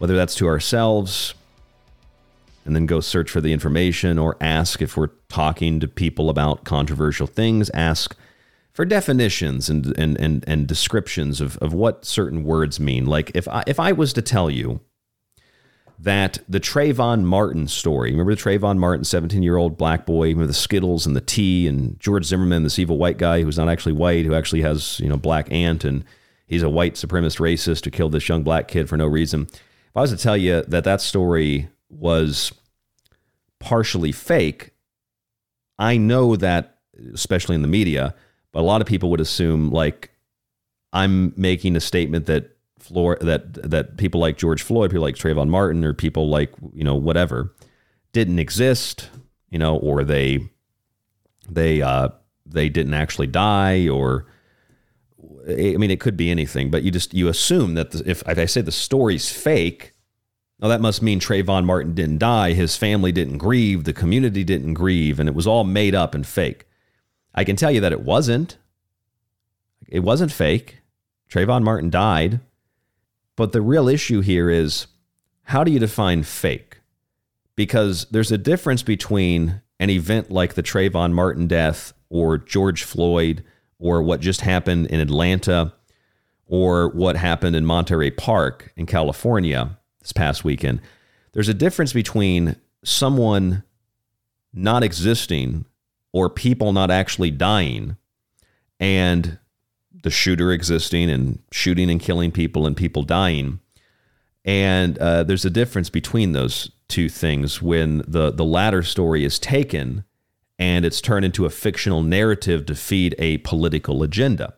whether that's to ourselves and then go search for the information or ask if we're talking to people about controversial things, ask for definitions and and and, and descriptions of, of what certain words mean. Like if I if I was to tell you that the Trayvon Martin story, remember the Trayvon Martin, 17 year old black boy, remember the Skittles and the tea and George Zimmerman, this evil white guy who's not actually white, who actually has, you know, black aunt and he's a white supremacist racist who killed this young black kid for no reason. If I was to tell you that that story was partially fake, I know that, especially in the media, but a lot of people would assume like I'm making a statement that Floor that that people like George Floyd, people like Trayvon Martin, or people like you know whatever didn't exist, you know, or they they uh, they didn't actually die, or I mean, it could be anything. But you just you assume that the, if, if I say the story's fake, well, that must mean Trayvon Martin didn't die, his family didn't grieve, the community didn't grieve, and it was all made up and fake. I can tell you that it wasn't. It wasn't fake. Trayvon Martin died. But the real issue here is how do you define fake? Because there's a difference between an event like the Trayvon Martin death or George Floyd or what just happened in Atlanta or what happened in Monterey Park in California this past weekend. There's a difference between someone not existing or people not actually dying and the shooter existing and shooting and killing people and people dying. And uh, there's a difference between those two things when the, the latter story is taken and it's turned into a fictional narrative to feed a political agenda.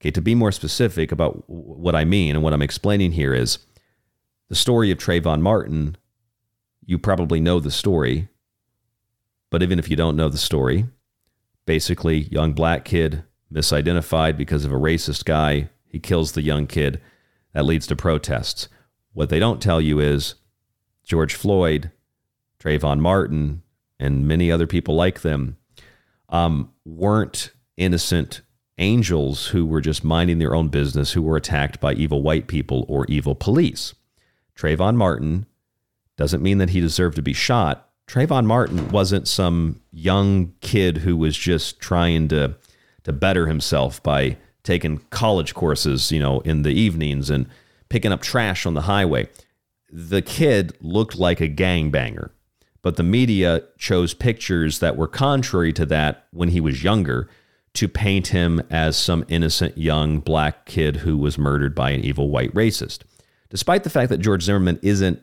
Okay, to be more specific about what I mean and what I'm explaining here is the story of Trayvon Martin. You probably know the story, but even if you don't know the story, basically, young black kid misidentified because of a racist guy. He kills the young kid. That leads to protests. What they don't tell you is George Floyd, Trayvon Martin, and many other people like them um, weren't innocent angels who were just minding their own business who were attacked by evil white people or evil police. Trayvon Martin doesn't mean that he deserved to be shot. Trayvon Martin wasn't some young kid who was just trying to to better himself by taking college courses, you know, in the evenings and picking up trash on the highway. The kid looked like a gangbanger, but the media chose pictures that were contrary to that when he was younger to paint him as some innocent young black kid who was murdered by an evil white racist. Despite the fact that George Zimmerman isn't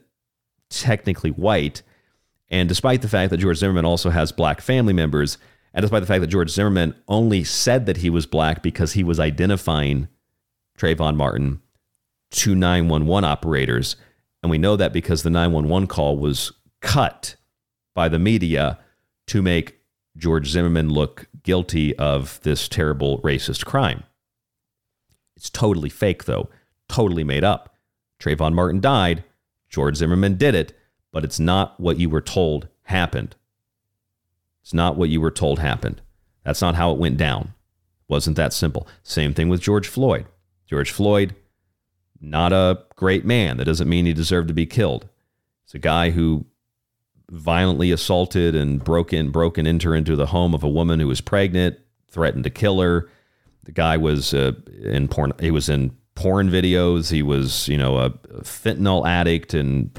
technically white, and despite the fact that George Zimmerman also has black family members, and despite the fact that George Zimmerman only said that he was black because he was identifying Trayvon Martin to 911 operators. And we know that because the 911 call was cut by the media to make George Zimmerman look guilty of this terrible racist crime. It's totally fake, though, totally made up. Trayvon Martin died. George Zimmerman did it, but it's not what you were told happened. It's not what you were told happened. That's not how it went down. Wasn't that simple. Same thing with George Floyd. George Floyd, not a great man. That doesn't mean he deserved to be killed. It's a guy who violently assaulted and broke in, broken into into the home of a woman who was pregnant, threatened to kill her. The guy was uh, in porn. He was in porn videos. He was, you know, a fentanyl addict and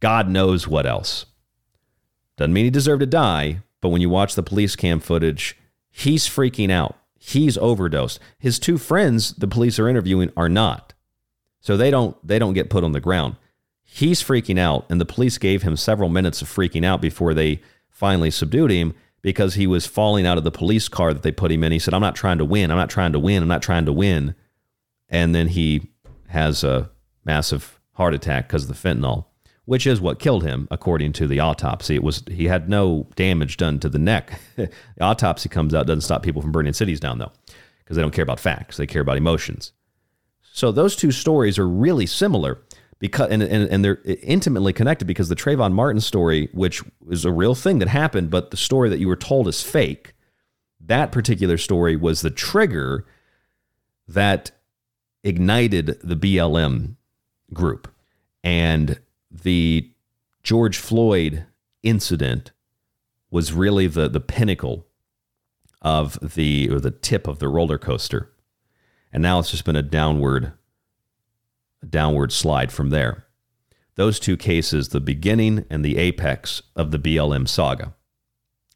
God knows what else. Doesn't mean he deserved to die, but when you watch the police cam footage, he's freaking out. He's overdosed. His two friends, the police are interviewing, are not. So they don't they don't get put on the ground. He's freaking out, and the police gave him several minutes of freaking out before they finally subdued him because he was falling out of the police car that they put him in. He said, I'm not trying to win. I'm not trying to win. I'm not trying to win. And then he has a massive heart attack because of the fentanyl, which is what killed him, according to the autopsy. It was he had no damage done to the neck. the autopsy comes out, doesn't stop people from burning cities down, though, because they don't care about facts. They care about emotions. So those two stories are really similar because and, and, and they're intimately connected because the Trayvon Martin story, which is a real thing that happened, but the story that you were told is fake, that particular story was the trigger that ignited the BLM group. And the George Floyd incident was really the, the pinnacle of the or the tip of the roller coaster. And now it's just been a downward downward slide from there. Those two cases, the beginning and the apex of the BLM saga.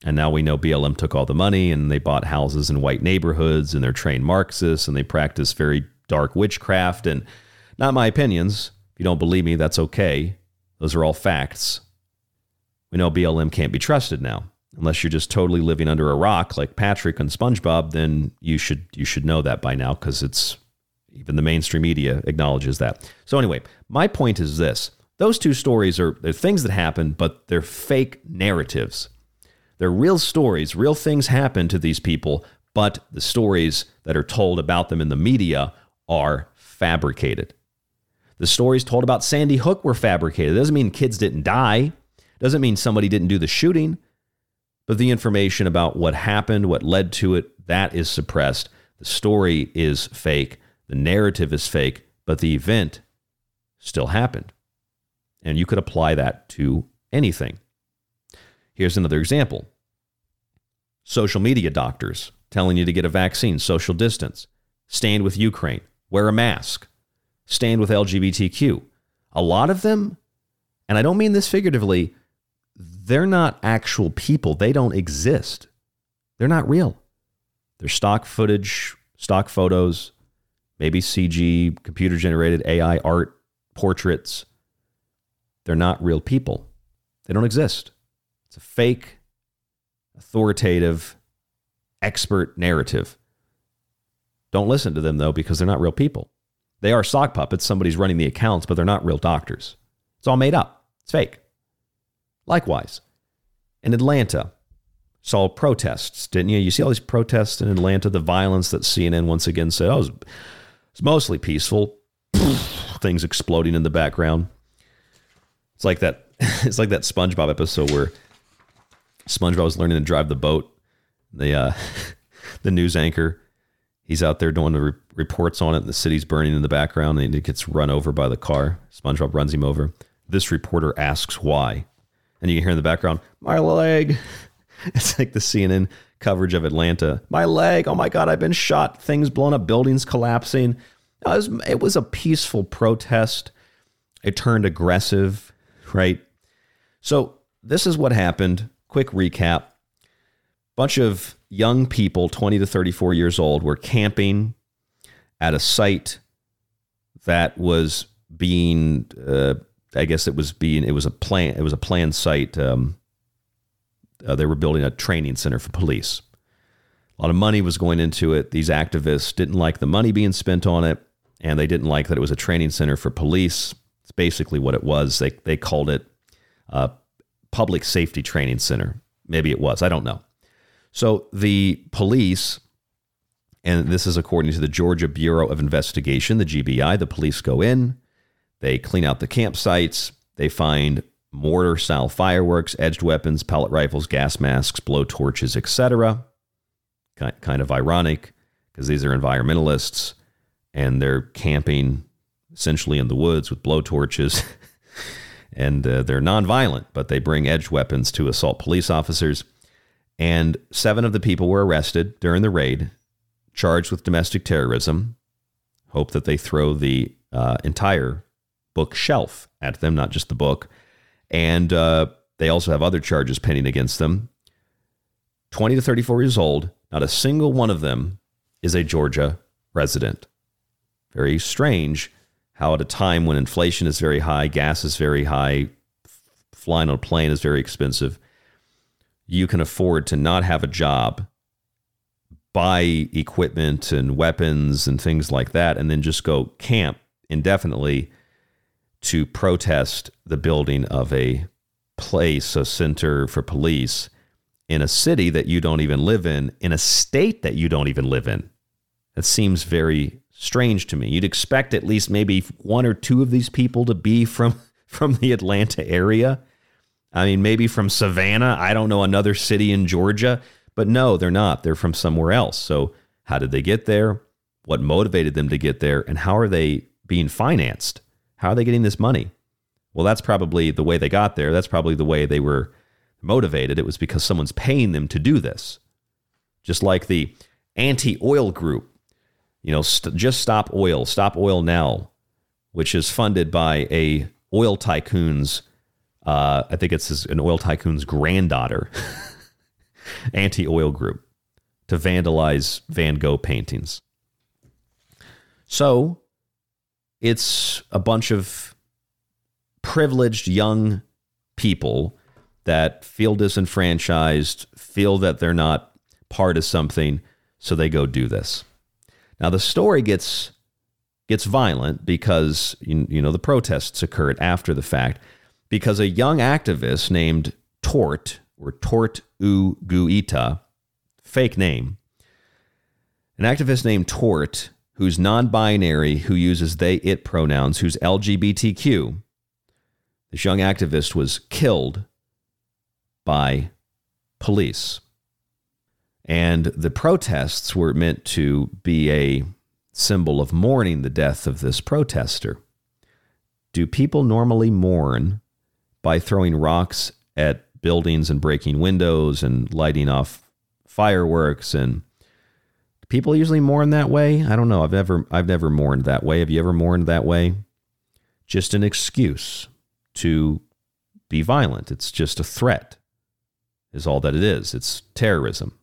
And now we know BLM took all the money and they bought houses in white neighborhoods and they're trained Marxists and they practice very dark witchcraft. And not my opinions. If you don't believe me, that's okay. Those are all facts. We know BLM can't be trusted now. Unless you're just totally living under a rock like Patrick and SpongeBob, then you should you should know that by now because it's even the mainstream media acknowledges that. So anyway, my point is this. Those two stories are they're things that happen, but they're fake narratives. They're real stories, real things happen to these people, but the stories that are told about them in the media are fabricated. The stories told about Sandy Hook were fabricated. It doesn't mean kids didn't die. It doesn't mean somebody didn't do the shooting. But the information about what happened, what led to it, that is suppressed. The story is fake. The narrative is fake, but the event still happened. And you could apply that to anything. Here's another example social media doctors telling you to get a vaccine, social distance, stand with Ukraine, wear a mask, stand with LGBTQ. A lot of them, and I don't mean this figuratively, they're not actual people. They don't exist. They're not real. They're stock footage, stock photos, maybe CG, computer generated AI art, portraits. They're not real people. They don't exist. It's a fake, authoritative, expert narrative. Don't listen to them, though, because they're not real people. They are sock puppets. Somebody's running the accounts, but they're not real doctors. It's all made up, it's fake. Likewise, in Atlanta, saw protests, didn't you? You see all these protests in Atlanta, the violence that CNN once again said, oh, it's mostly peaceful. Things exploding in the background. It's like that. It's like that SpongeBob episode where SpongeBob was learning to drive the boat. The uh, the news anchor, he's out there doing the re- reports on it. And the city's burning in the background, and he gets run over by the car. SpongeBob runs him over. This reporter asks why, and you can hear in the background, "My leg." It's like the CNN coverage of Atlanta. My leg. Oh my God, I've been shot. Things blown up, buildings collapsing. It was, it was a peaceful protest. It turned aggressive, right? So, this is what happened. Quick recap. Bunch of young people, 20 to 34 years old, were camping at a site that was being, uh, I guess it was being, it was a plan, it was a planned site. Um, uh, they were building a training center for police. A lot of money was going into it. These activists didn't like the money being spent on it, and they didn't like that it was a training center for police. It's basically what it was. They they called it a public safety training center. Maybe it was. I don't know. So the police, and this is according to the Georgia Bureau of Investigation, the GBI. The police go in, they clean out the campsites, they find mortar style fireworks, edged weapons, pellet rifles, gas masks, blow torches, etc. Kind of ironic because these are environmentalists and they're camping essentially in the woods with blow torches. and uh, they're nonviolent, but they bring edged weapons to assault police officers. And seven of the people were arrested during the raid, charged with domestic terrorism. Hope that they throw the uh, entire bookshelf at them, not just the book. And uh, they also have other charges pending against them. 20 to 34 years old, not a single one of them is a Georgia resident. Very strange how, at a time when inflation is very high, gas is very high, flying on a plane is very expensive, you can afford to not have a job, buy equipment and weapons and things like that, and then just go camp indefinitely to protest the building of a place, a center for police in a city that you don't even live in, in a state that you don't even live in. That seems very strange to me. You'd expect at least maybe one or two of these people to be from from the Atlanta area. I mean, maybe from Savannah, I don't know, another city in Georgia, but no, they're not. They're from somewhere else. So, how did they get there? What motivated them to get there? And how are they being financed? How are they getting this money? Well, that's probably the way they got there. That's probably the way they were motivated. It was because someone's paying them to do this. Just like the anti oil group, you know, st- just stop oil, stop oil now, which is funded by a oil tycoon's, uh, I think it's an oil tycoon's granddaughter, anti oil group to vandalize Van Gogh paintings. So it's a bunch of privileged young people that feel disenfranchised, feel that they're not part of something, so they go do this. Now the story gets gets violent because you, know the protests occurred after the fact because a young activist named Tort or Tort U Guita, fake name, an activist named Tort who's non binary, who uses they, it pronouns, who's LGBTQ. This young activist was killed by police. And the protests were meant to be a symbol of mourning the death of this protester. Do people normally mourn by throwing rocks at buildings and breaking windows and lighting off fireworks and people usually mourn that way. I don't know. I've never I've never mourned that way. Have you ever mourned that way? Just an excuse to be violent. It's just a threat. Is all that it is. It's terrorism.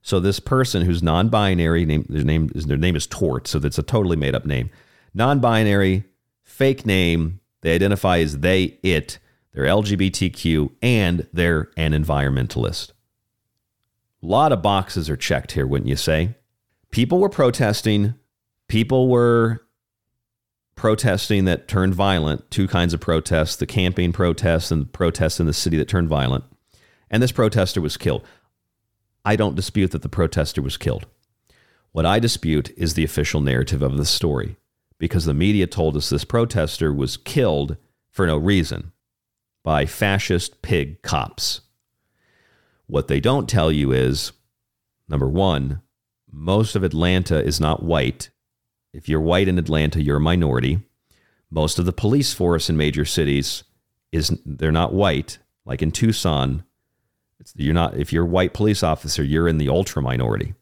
So this person who's non-binary, name, their name their name is Tort, so that's a totally made up name. Non-binary, fake name. They identify as they, it. They're LGBTQ, and they're an environmentalist. A lot of boxes are checked here, wouldn't you say? People were protesting. People were protesting that turned violent. Two kinds of protests the camping protests and the protests in the city that turned violent. And this protester was killed. I don't dispute that the protester was killed. What I dispute is the official narrative of the story because the media told us this protester was killed for no reason by fascist pig cops. What they don't tell you is number one, most of Atlanta is not white. If you're white in Atlanta, you're a minority. Most of the police force in major cities is they're not white. Like in Tucson, you're not if you're a white police officer, you're in the ultra minority.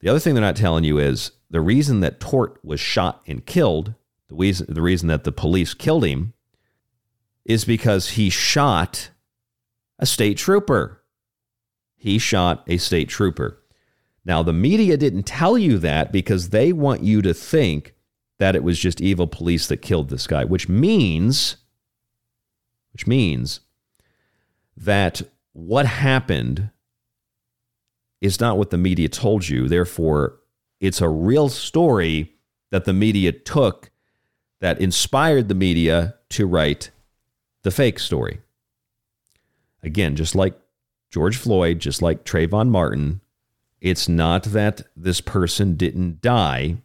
The other thing they're not telling you is the reason that Tort was shot and killed, the reason the reason that the police killed him is because he shot a state trooper he shot a state trooper. Now, the media didn't tell you that because they want you to think that it was just evil police that killed this guy, which means, which means that what happened is not what the media told you. Therefore, it's a real story that the media took that inspired the media to write the fake story. Again, just like George Floyd, just like Trayvon Martin, it's not that this person didn't die,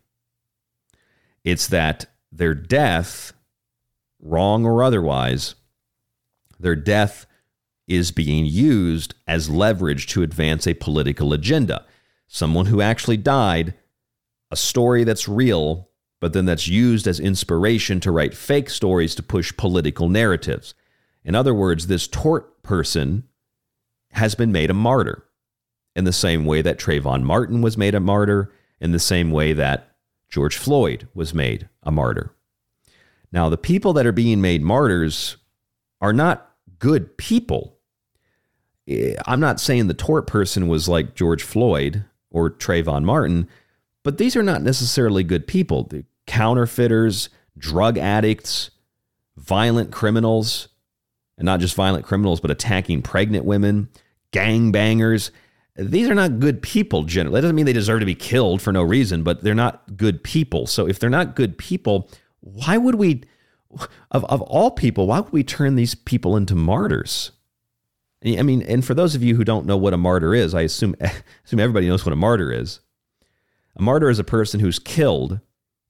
it's that their death, wrong or otherwise, Their death is being used as leverage to advance a political agenda. Someone who actually died, a story that's real, but then that's used as inspiration to write fake stories to push political narratives. In other words, this tort person has been made a martyr in the same way that Trayvon Martin was made a martyr, in the same way that George Floyd was made a martyr. Now, the people that are being made martyrs are not good people. Eh, I'm not saying the tort person was like George Floyd or Trayvon Martin, but these are not necessarily good people. The counterfeiters, drug addicts, violent criminals, and not just violent criminals, but attacking pregnant women, gang bangers. These are not good people generally. That doesn't mean they deserve to be killed for no reason, but they're not good people. So if they're not good people, why would we of, of all people, why would we turn these people into martyrs? I mean, and for those of you who don't know what a martyr is, I assume assume everybody knows what a martyr is. A martyr is a person who's killed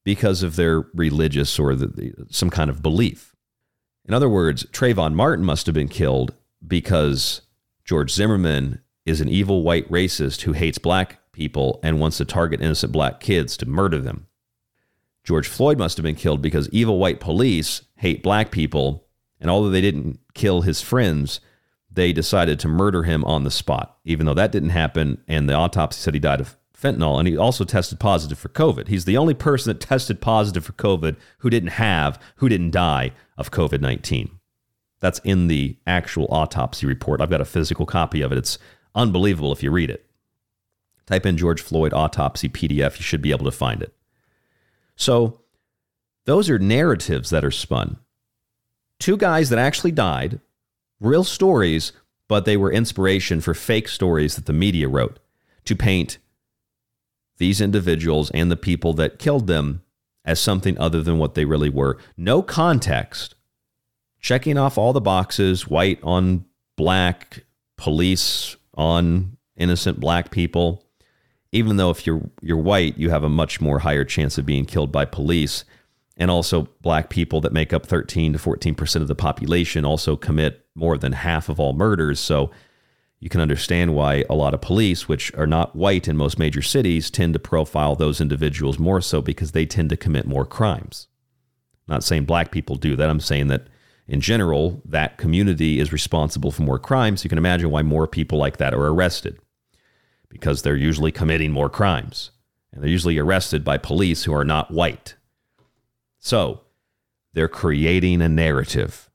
because of their religious or the, the, some kind of belief. In other words, Trayvon Martin must have been killed because George Zimmerman is an evil white racist who hates black people and wants to target innocent black kids to murder them. George Floyd must have been killed because evil white police hate black people, and although they didn't kill his friends, they decided to murder him on the spot, even though that didn't happen. And the autopsy said he died of fentanyl, and he also tested positive for COVID. He's the only person that tested positive for COVID who didn't have, who didn't die of COVID 19. That's in the actual autopsy report. I've got a physical copy of it. It's unbelievable if you read it. Type in George Floyd autopsy PDF, you should be able to find it. So, those are narratives that are spun. Two guys that actually died, real stories, but they were inspiration for fake stories that the media wrote to paint these individuals and the people that killed them as something other than what they really were. No context. Checking off all the boxes, white on black, police on innocent black people. Even though if you're you're white, you have a much more higher chance of being killed by police. And also black people that make up 13 to 14% of the population also commit more than half of all murders. So you can understand why a lot of police, which are not white in most major cities, tend to profile those individuals more so because they tend to commit more crimes. I'm not saying black people do that. I'm saying that in general, that community is responsible for more crimes. You can imagine why more people like that are arrested because they're usually committing more crimes. And they're usually arrested by police who are not white. So they're creating a narrative,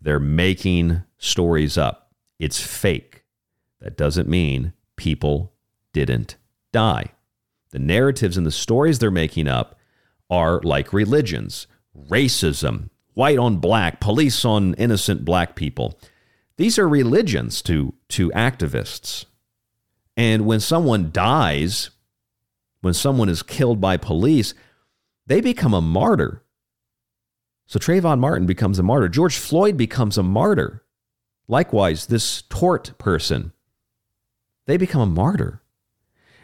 they're making stories up. It's fake. That doesn't mean people didn't die. The narratives and the stories they're making up are like religions racism, white on black, police on innocent black people. These are religions to, to activists. And when someone dies, when someone is killed by police, they become a martyr. So Trayvon Martin becomes a martyr. George Floyd becomes a martyr. Likewise, this tort person they become a martyr.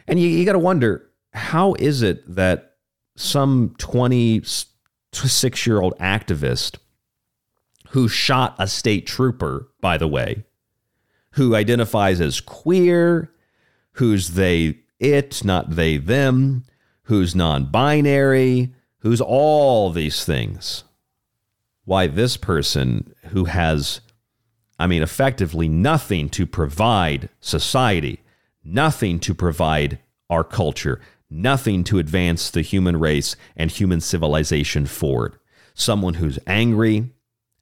And you, you got to wonder how is it that some 26 year old activist who shot a state trooper, by the way, who identifies as queer, who's they, it, not they, them, who's non binary, who's all these things. Why this person who has I mean, effectively nothing to provide society, nothing to provide our culture, nothing to advance the human race and human civilization forward. Someone who's angry,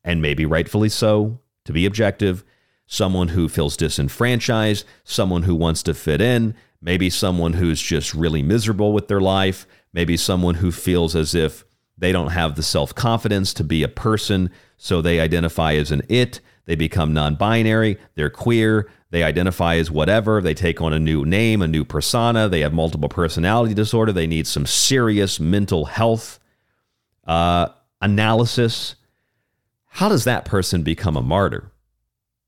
and maybe rightfully so, to be objective, someone who feels disenfranchised, someone who wants to fit in, maybe someone who's just really miserable with their life, maybe someone who feels as if they don't have the self confidence to be a person, so they identify as an it they become non binary, they're queer, they identify as whatever, they take on a new name, a new persona, they have multiple personality disorder, they need some serious mental health uh, analysis. How does that person become a martyr?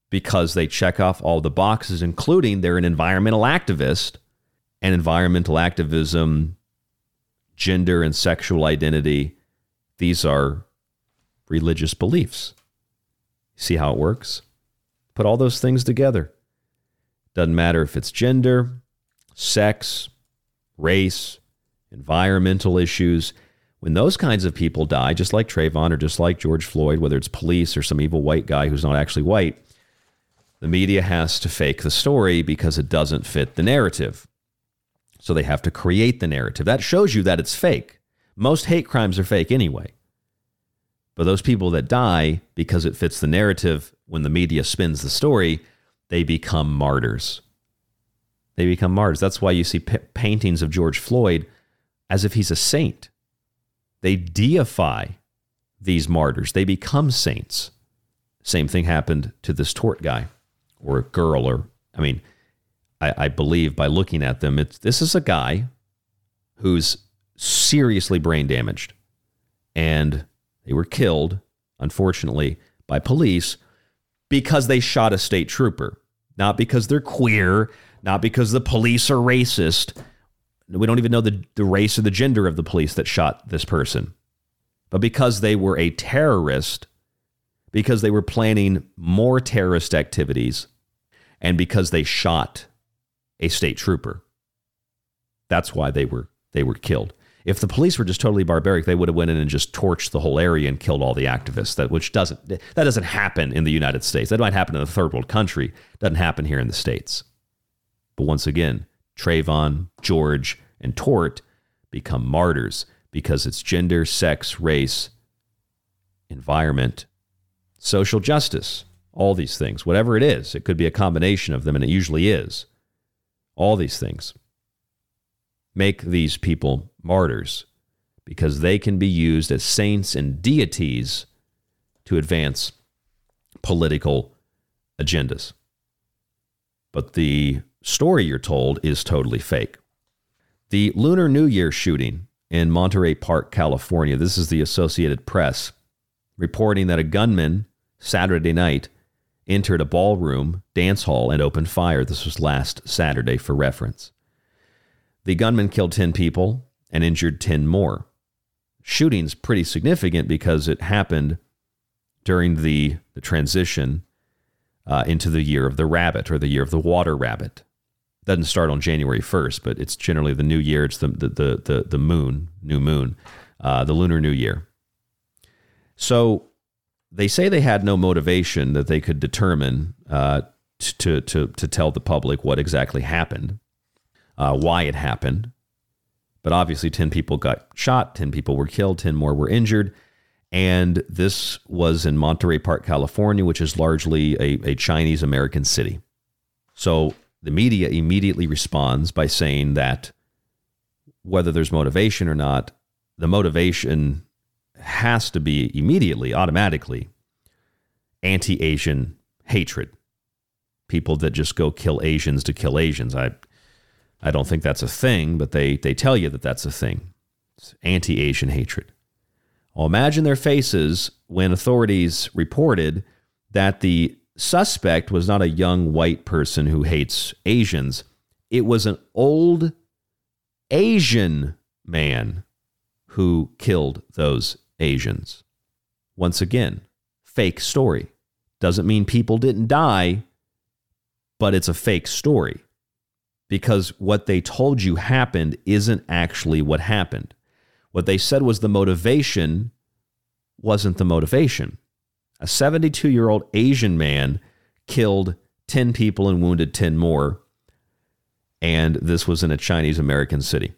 Because they check off all the boxes, including they're an environmental activist, and environmental activism, gender and sexual identity, these are religious beliefs. See how it works? Put all those things together. Doesn't matter if it's gender, sex, race, environmental issues. When those kinds of people die, just like Trayvon or just like George Floyd, whether it's police or some evil white guy who's not actually white, the media has to fake the story because it doesn't fit the narrative. So they have to create the narrative. That shows you that it's fake. Most hate crimes are fake anyway. But those people that die because it fits the narrative when the media spins the story, they become martyrs. They become martyrs. That's why you see p- paintings of George Floyd as if he's a saint. They deify these martyrs, they become saints. Same thing happened to this tort guy or girl, or, I mean, I, I believe by looking at them, it's, this is a guy who's seriously brain damaged. And they were killed, unfortunately, by police because they shot a state trooper, not because they're queer, not because the police are racist. We don't even know the, the race or the gender of the police that shot this person, but because they were a terrorist, because they were planning more terrorist activities, and because they shot a state trooper. That's why they were they were killed. If the police were just totally barbaric, they would have went in and just torched the whole area and killed all the activists. That which doesn't that doesn't happen in the United States. That might happen in a third world country. Doesn't happen here in the states. But once again, Trayvon, George, and Tort become martyrs because it's gender, sex, race, environment, social justice, all these things. Whatever it is, it could be a combination of them, and it usually is. All these things make these people martyrs because they can be used as saints and deities to advance political agendas. But the story you're told is totally fake. The Lunar New Year shooting in Monterey Park, California, this is the Associated Press reporting that a gunman Saturday night entered a ballroom dance hall and opened fire. This was last Saturday for reference. The gunman killed 10 people and injured 10 more. Shooting's pretty significant because it happened during the, the transition uh, into the year of the rabbit or the year of the water rabbit. Doesn't start on January 1st, but it's generally the new year. It's the, the, the, the, the moon, new moon, uh, the lunar new year. So they say they had no motivation that they could determine uh, to, to, to tell the public what exactly happened, uh, why it happened. But obviously, 10 people got shot, 10 people were killed, 10 more were injured. And this was in Monterey Park, California, which is largely a, a Chinese American city. So the media immediately responds by saying that whether there's motivation or not, the motivation has to be immediately, automatically anti Asian hatred. People that just go kill Asians to kill Asians. I, I don't think that's a thing, but they, they tell you that that's a thing. It's anti Asian hatred. Well, imagine their faces when authorities reported that the suspect was not a young white person who hates Asians. It was an old Asian man who killed those Asians. Once again, fake story. Doesn't mean people didn't die, but it's a fake story because what they told you happened isn't actually what happened. What they said was the motivation wasn't the motivation. A 72 year old Asian man killed 10 people and wounded 10 more. And this was in a Chinese American city.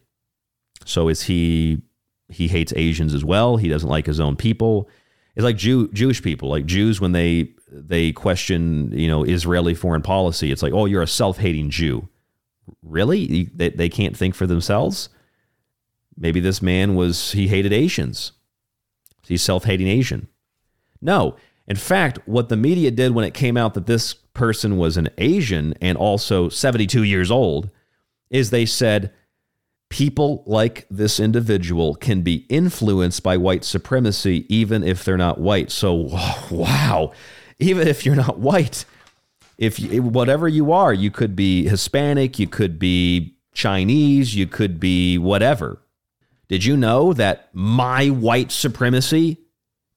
So is he he hates Asians as well. He doesn't like his own people. It's like Jew, Jewish people, like Jews when they they question you know Israeli foreign policy. It's like, oh, you're a self-hating Jew. Really? They, they can't think for themselves. Maybe this man was he hated Asians. He's self-hating Asian. No. In fact, what the media did when it came out that this person was an Asian and also 72 years old is they said people like this individual can be influenced by white supremacy even if they're not white. So, wow, even if you're not white, if you, whatever you are, you could be Hispanic, you could be Chinese, you could be whatever. Did you know that my white supremacy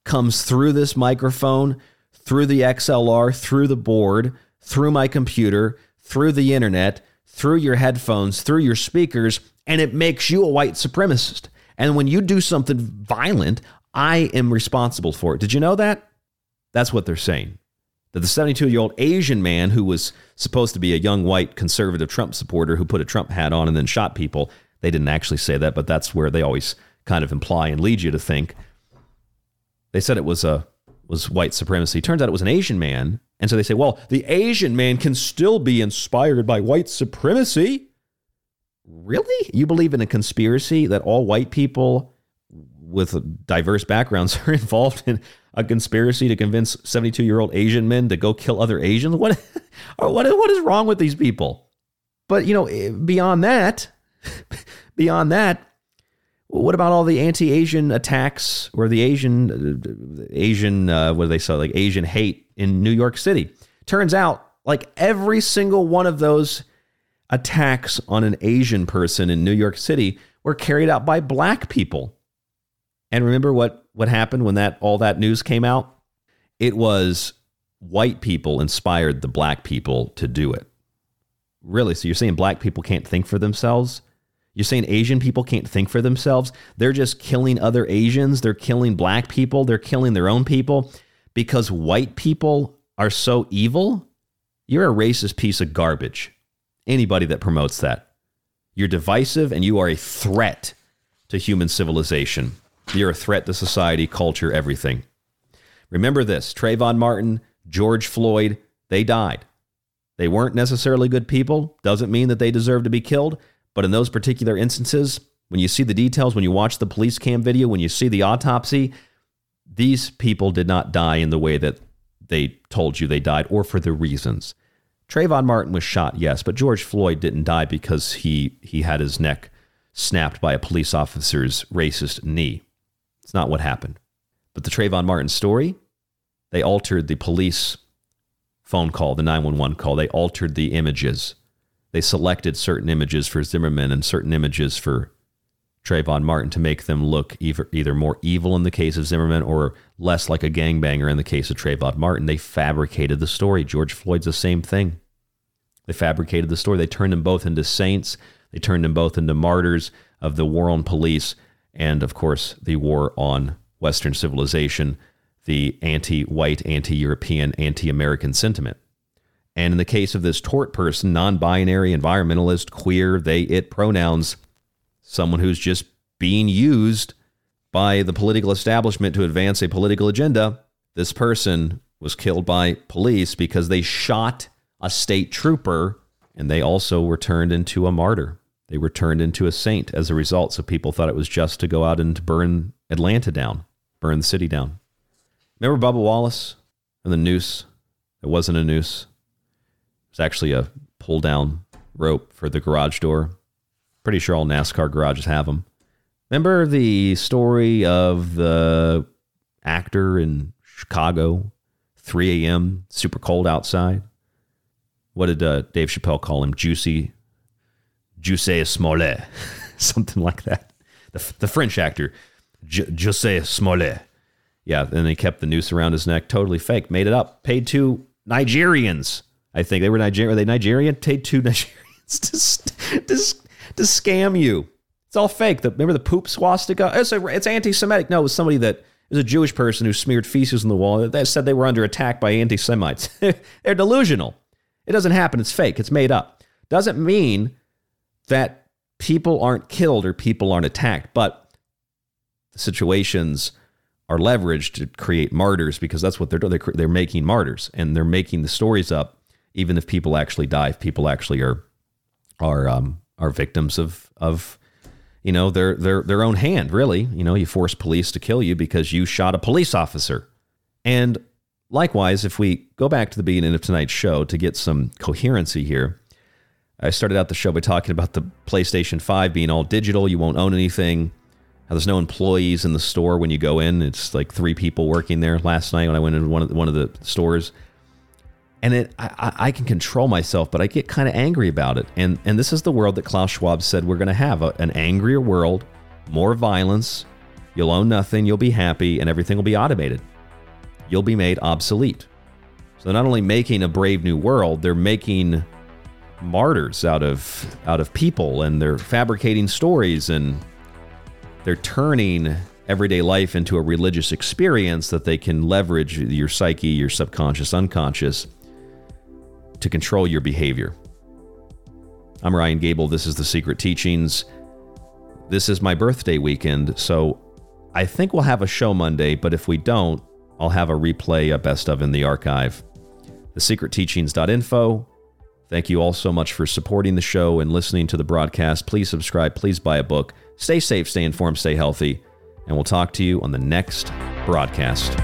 comes through this microphone, through the XLR, through the board, through my computer, through the internet, through your headphones, through your speakers, and it makes you a white supremacist. And when you do something violent, I am responsible for it. Did you know that? That's what they're saying. That the 72 year old Asian man who was supposed to be a young white conservative Trump supporter who put a Trump hat on and then shot people, they didn't actually say that, but that's where they always kind of imply and lead you to think. They said it was a was white supremacy. Turns out it was an Asian man. And so they say, well, the Asian man can still be inspired by white supremacy. Really? You believe in a conspiracy that all white people with diverse backgrounds are involved in a conspiracy to convince 72 year old Asian men to go kill other Asians? What, what, what is wrong with these people? But, you know, eh, beyond that, beyond that, what about all the anti-Asian attacks or the Asian, uh, Asian, uh, what do they say, like Asian hate in New York City? Turns out, like every single one of those attacks on an Asian person in New York City were carried out by black people. And remember what what happened when that all that news came out? It was white people inspired the black people to do it. Really? So you're saying black people can't think for themselves? You're saying Asian people can't think for themselves? They're just killing other Asians, they're killing black people, they're killing their own people because white people are so evil? You're a racist piece of garbage. Anybody that promotes that. You're divisive and you are a threat to human civilization. You're a threat to society, culture, everything. Remember this Trayvon Martin, George Floyd, they died. They weren't necessarily good people. Doesn't mean that they deserve to be killed. But in those particular instances, when you see the details, when you watch the police cam video, when you see the autopsy, these people did not die in the way that they told you they died or for the reasons. Trayvon Martin was shot, yes, but George Floyd didn't die because he, he had his neck snapped by a police officer's racist knee. It's not what happened. But the Trayvon Martin story, they altered the police phone call, the 911 call. They altered the images. They selected certain images for Zimmerman and certain images for Trayvon Martin to make them look either, either more evil in the case of Zimmerman or less like a gangbanger in the case of Trayvon Martin. They fabricated the story. George Floyd's the same thing. They fabricated the story. They turned them both into saints. They turned them both into martyrs of the war on police and of course, the war on Western civilization, the anti white, anti European, anti American sentiment. And in the case of this tort person, non binary, environmentalist, queer, they, it pronouns, someone who's just being used by the political establishment to advance a political agenda, this person was killed by police because they shot a state trooper and they also were turned into a martyr. They were turned into a saint as a result. So people thought it was just to go out and burn Atlanta down, burn the city down. Remember Bubba Wallace and the noose? It wasn't a noose. It was actually a pull down rope for the garage door. Pretty sure all NASCAR garages have them. Remember the story of the actor in Chicago, 3 a.m., super cold outside? What did uh, Dave Chappelle call him? Juicy Jussie Smollett, something like that. The, the French actor, J- Jussie Smollett. Yeah, and they kept the noose around his neck. Totally fake. Made it up. Paid two Nigerians. I think they were Nigerian. Are they Nigerian? Paid two Nigerians to, to, to scam you. It's all fake. The, remember the poop swastika? It's, a, it's anti-Semitic. No, it was somebody that it was a Jewish person who smeared feces on the wall that said they were under attack by anti-Semites. They're delusional. It doesn't happen. It's fake. It's made up. Doesn't mean that people aren't killed or people aren't attacked, but the situations are leveraged to create martyrs because that's what they're doing. They're, they're making martyrs and they're making the stories up, even if people actually die, if people actually are are um, are victims of of you know their their their own hand. Really, you know, you force police to kill you because you shot a police officer, and likewise, if we go back to the beginning of tonight's show to get some coherency here I started out the show by talking about the PlayStation 5 being all digital. You won't own anything. How there's no employees in the store when you go in. It's like three people working there last night when I went into one of the, one of the stores. And it, I, I can control myself, but I get kind of angry about it. And and this is the world that Klaus Schwab said we're going to have a, an angrier world, more violence. You'll own nothing. You'll be happy, and everything will be automated. You'll be made obsolete. So not only making a brave new world, they're making martyrs out of out of people and they're fabricating stories and they're turning everyday life into a religious experience that they can leverage your psyche, your subconscious, unconscious to control your behavior. I'm Ryan Gable. This is The Secret Teachings. This is my birthday weekend, so I think we'll have a show Monday, but if we don't, I'll have a replay, a best of in the archive. TheSecretTeachings.info. Thank you all so much for supporting the show and listening to the broadcast. Please subscribe, please buy a book. Stay safe, stay informed, stay healthy, and we'll talk to you on the next broadcast.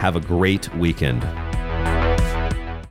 Have a great weekend.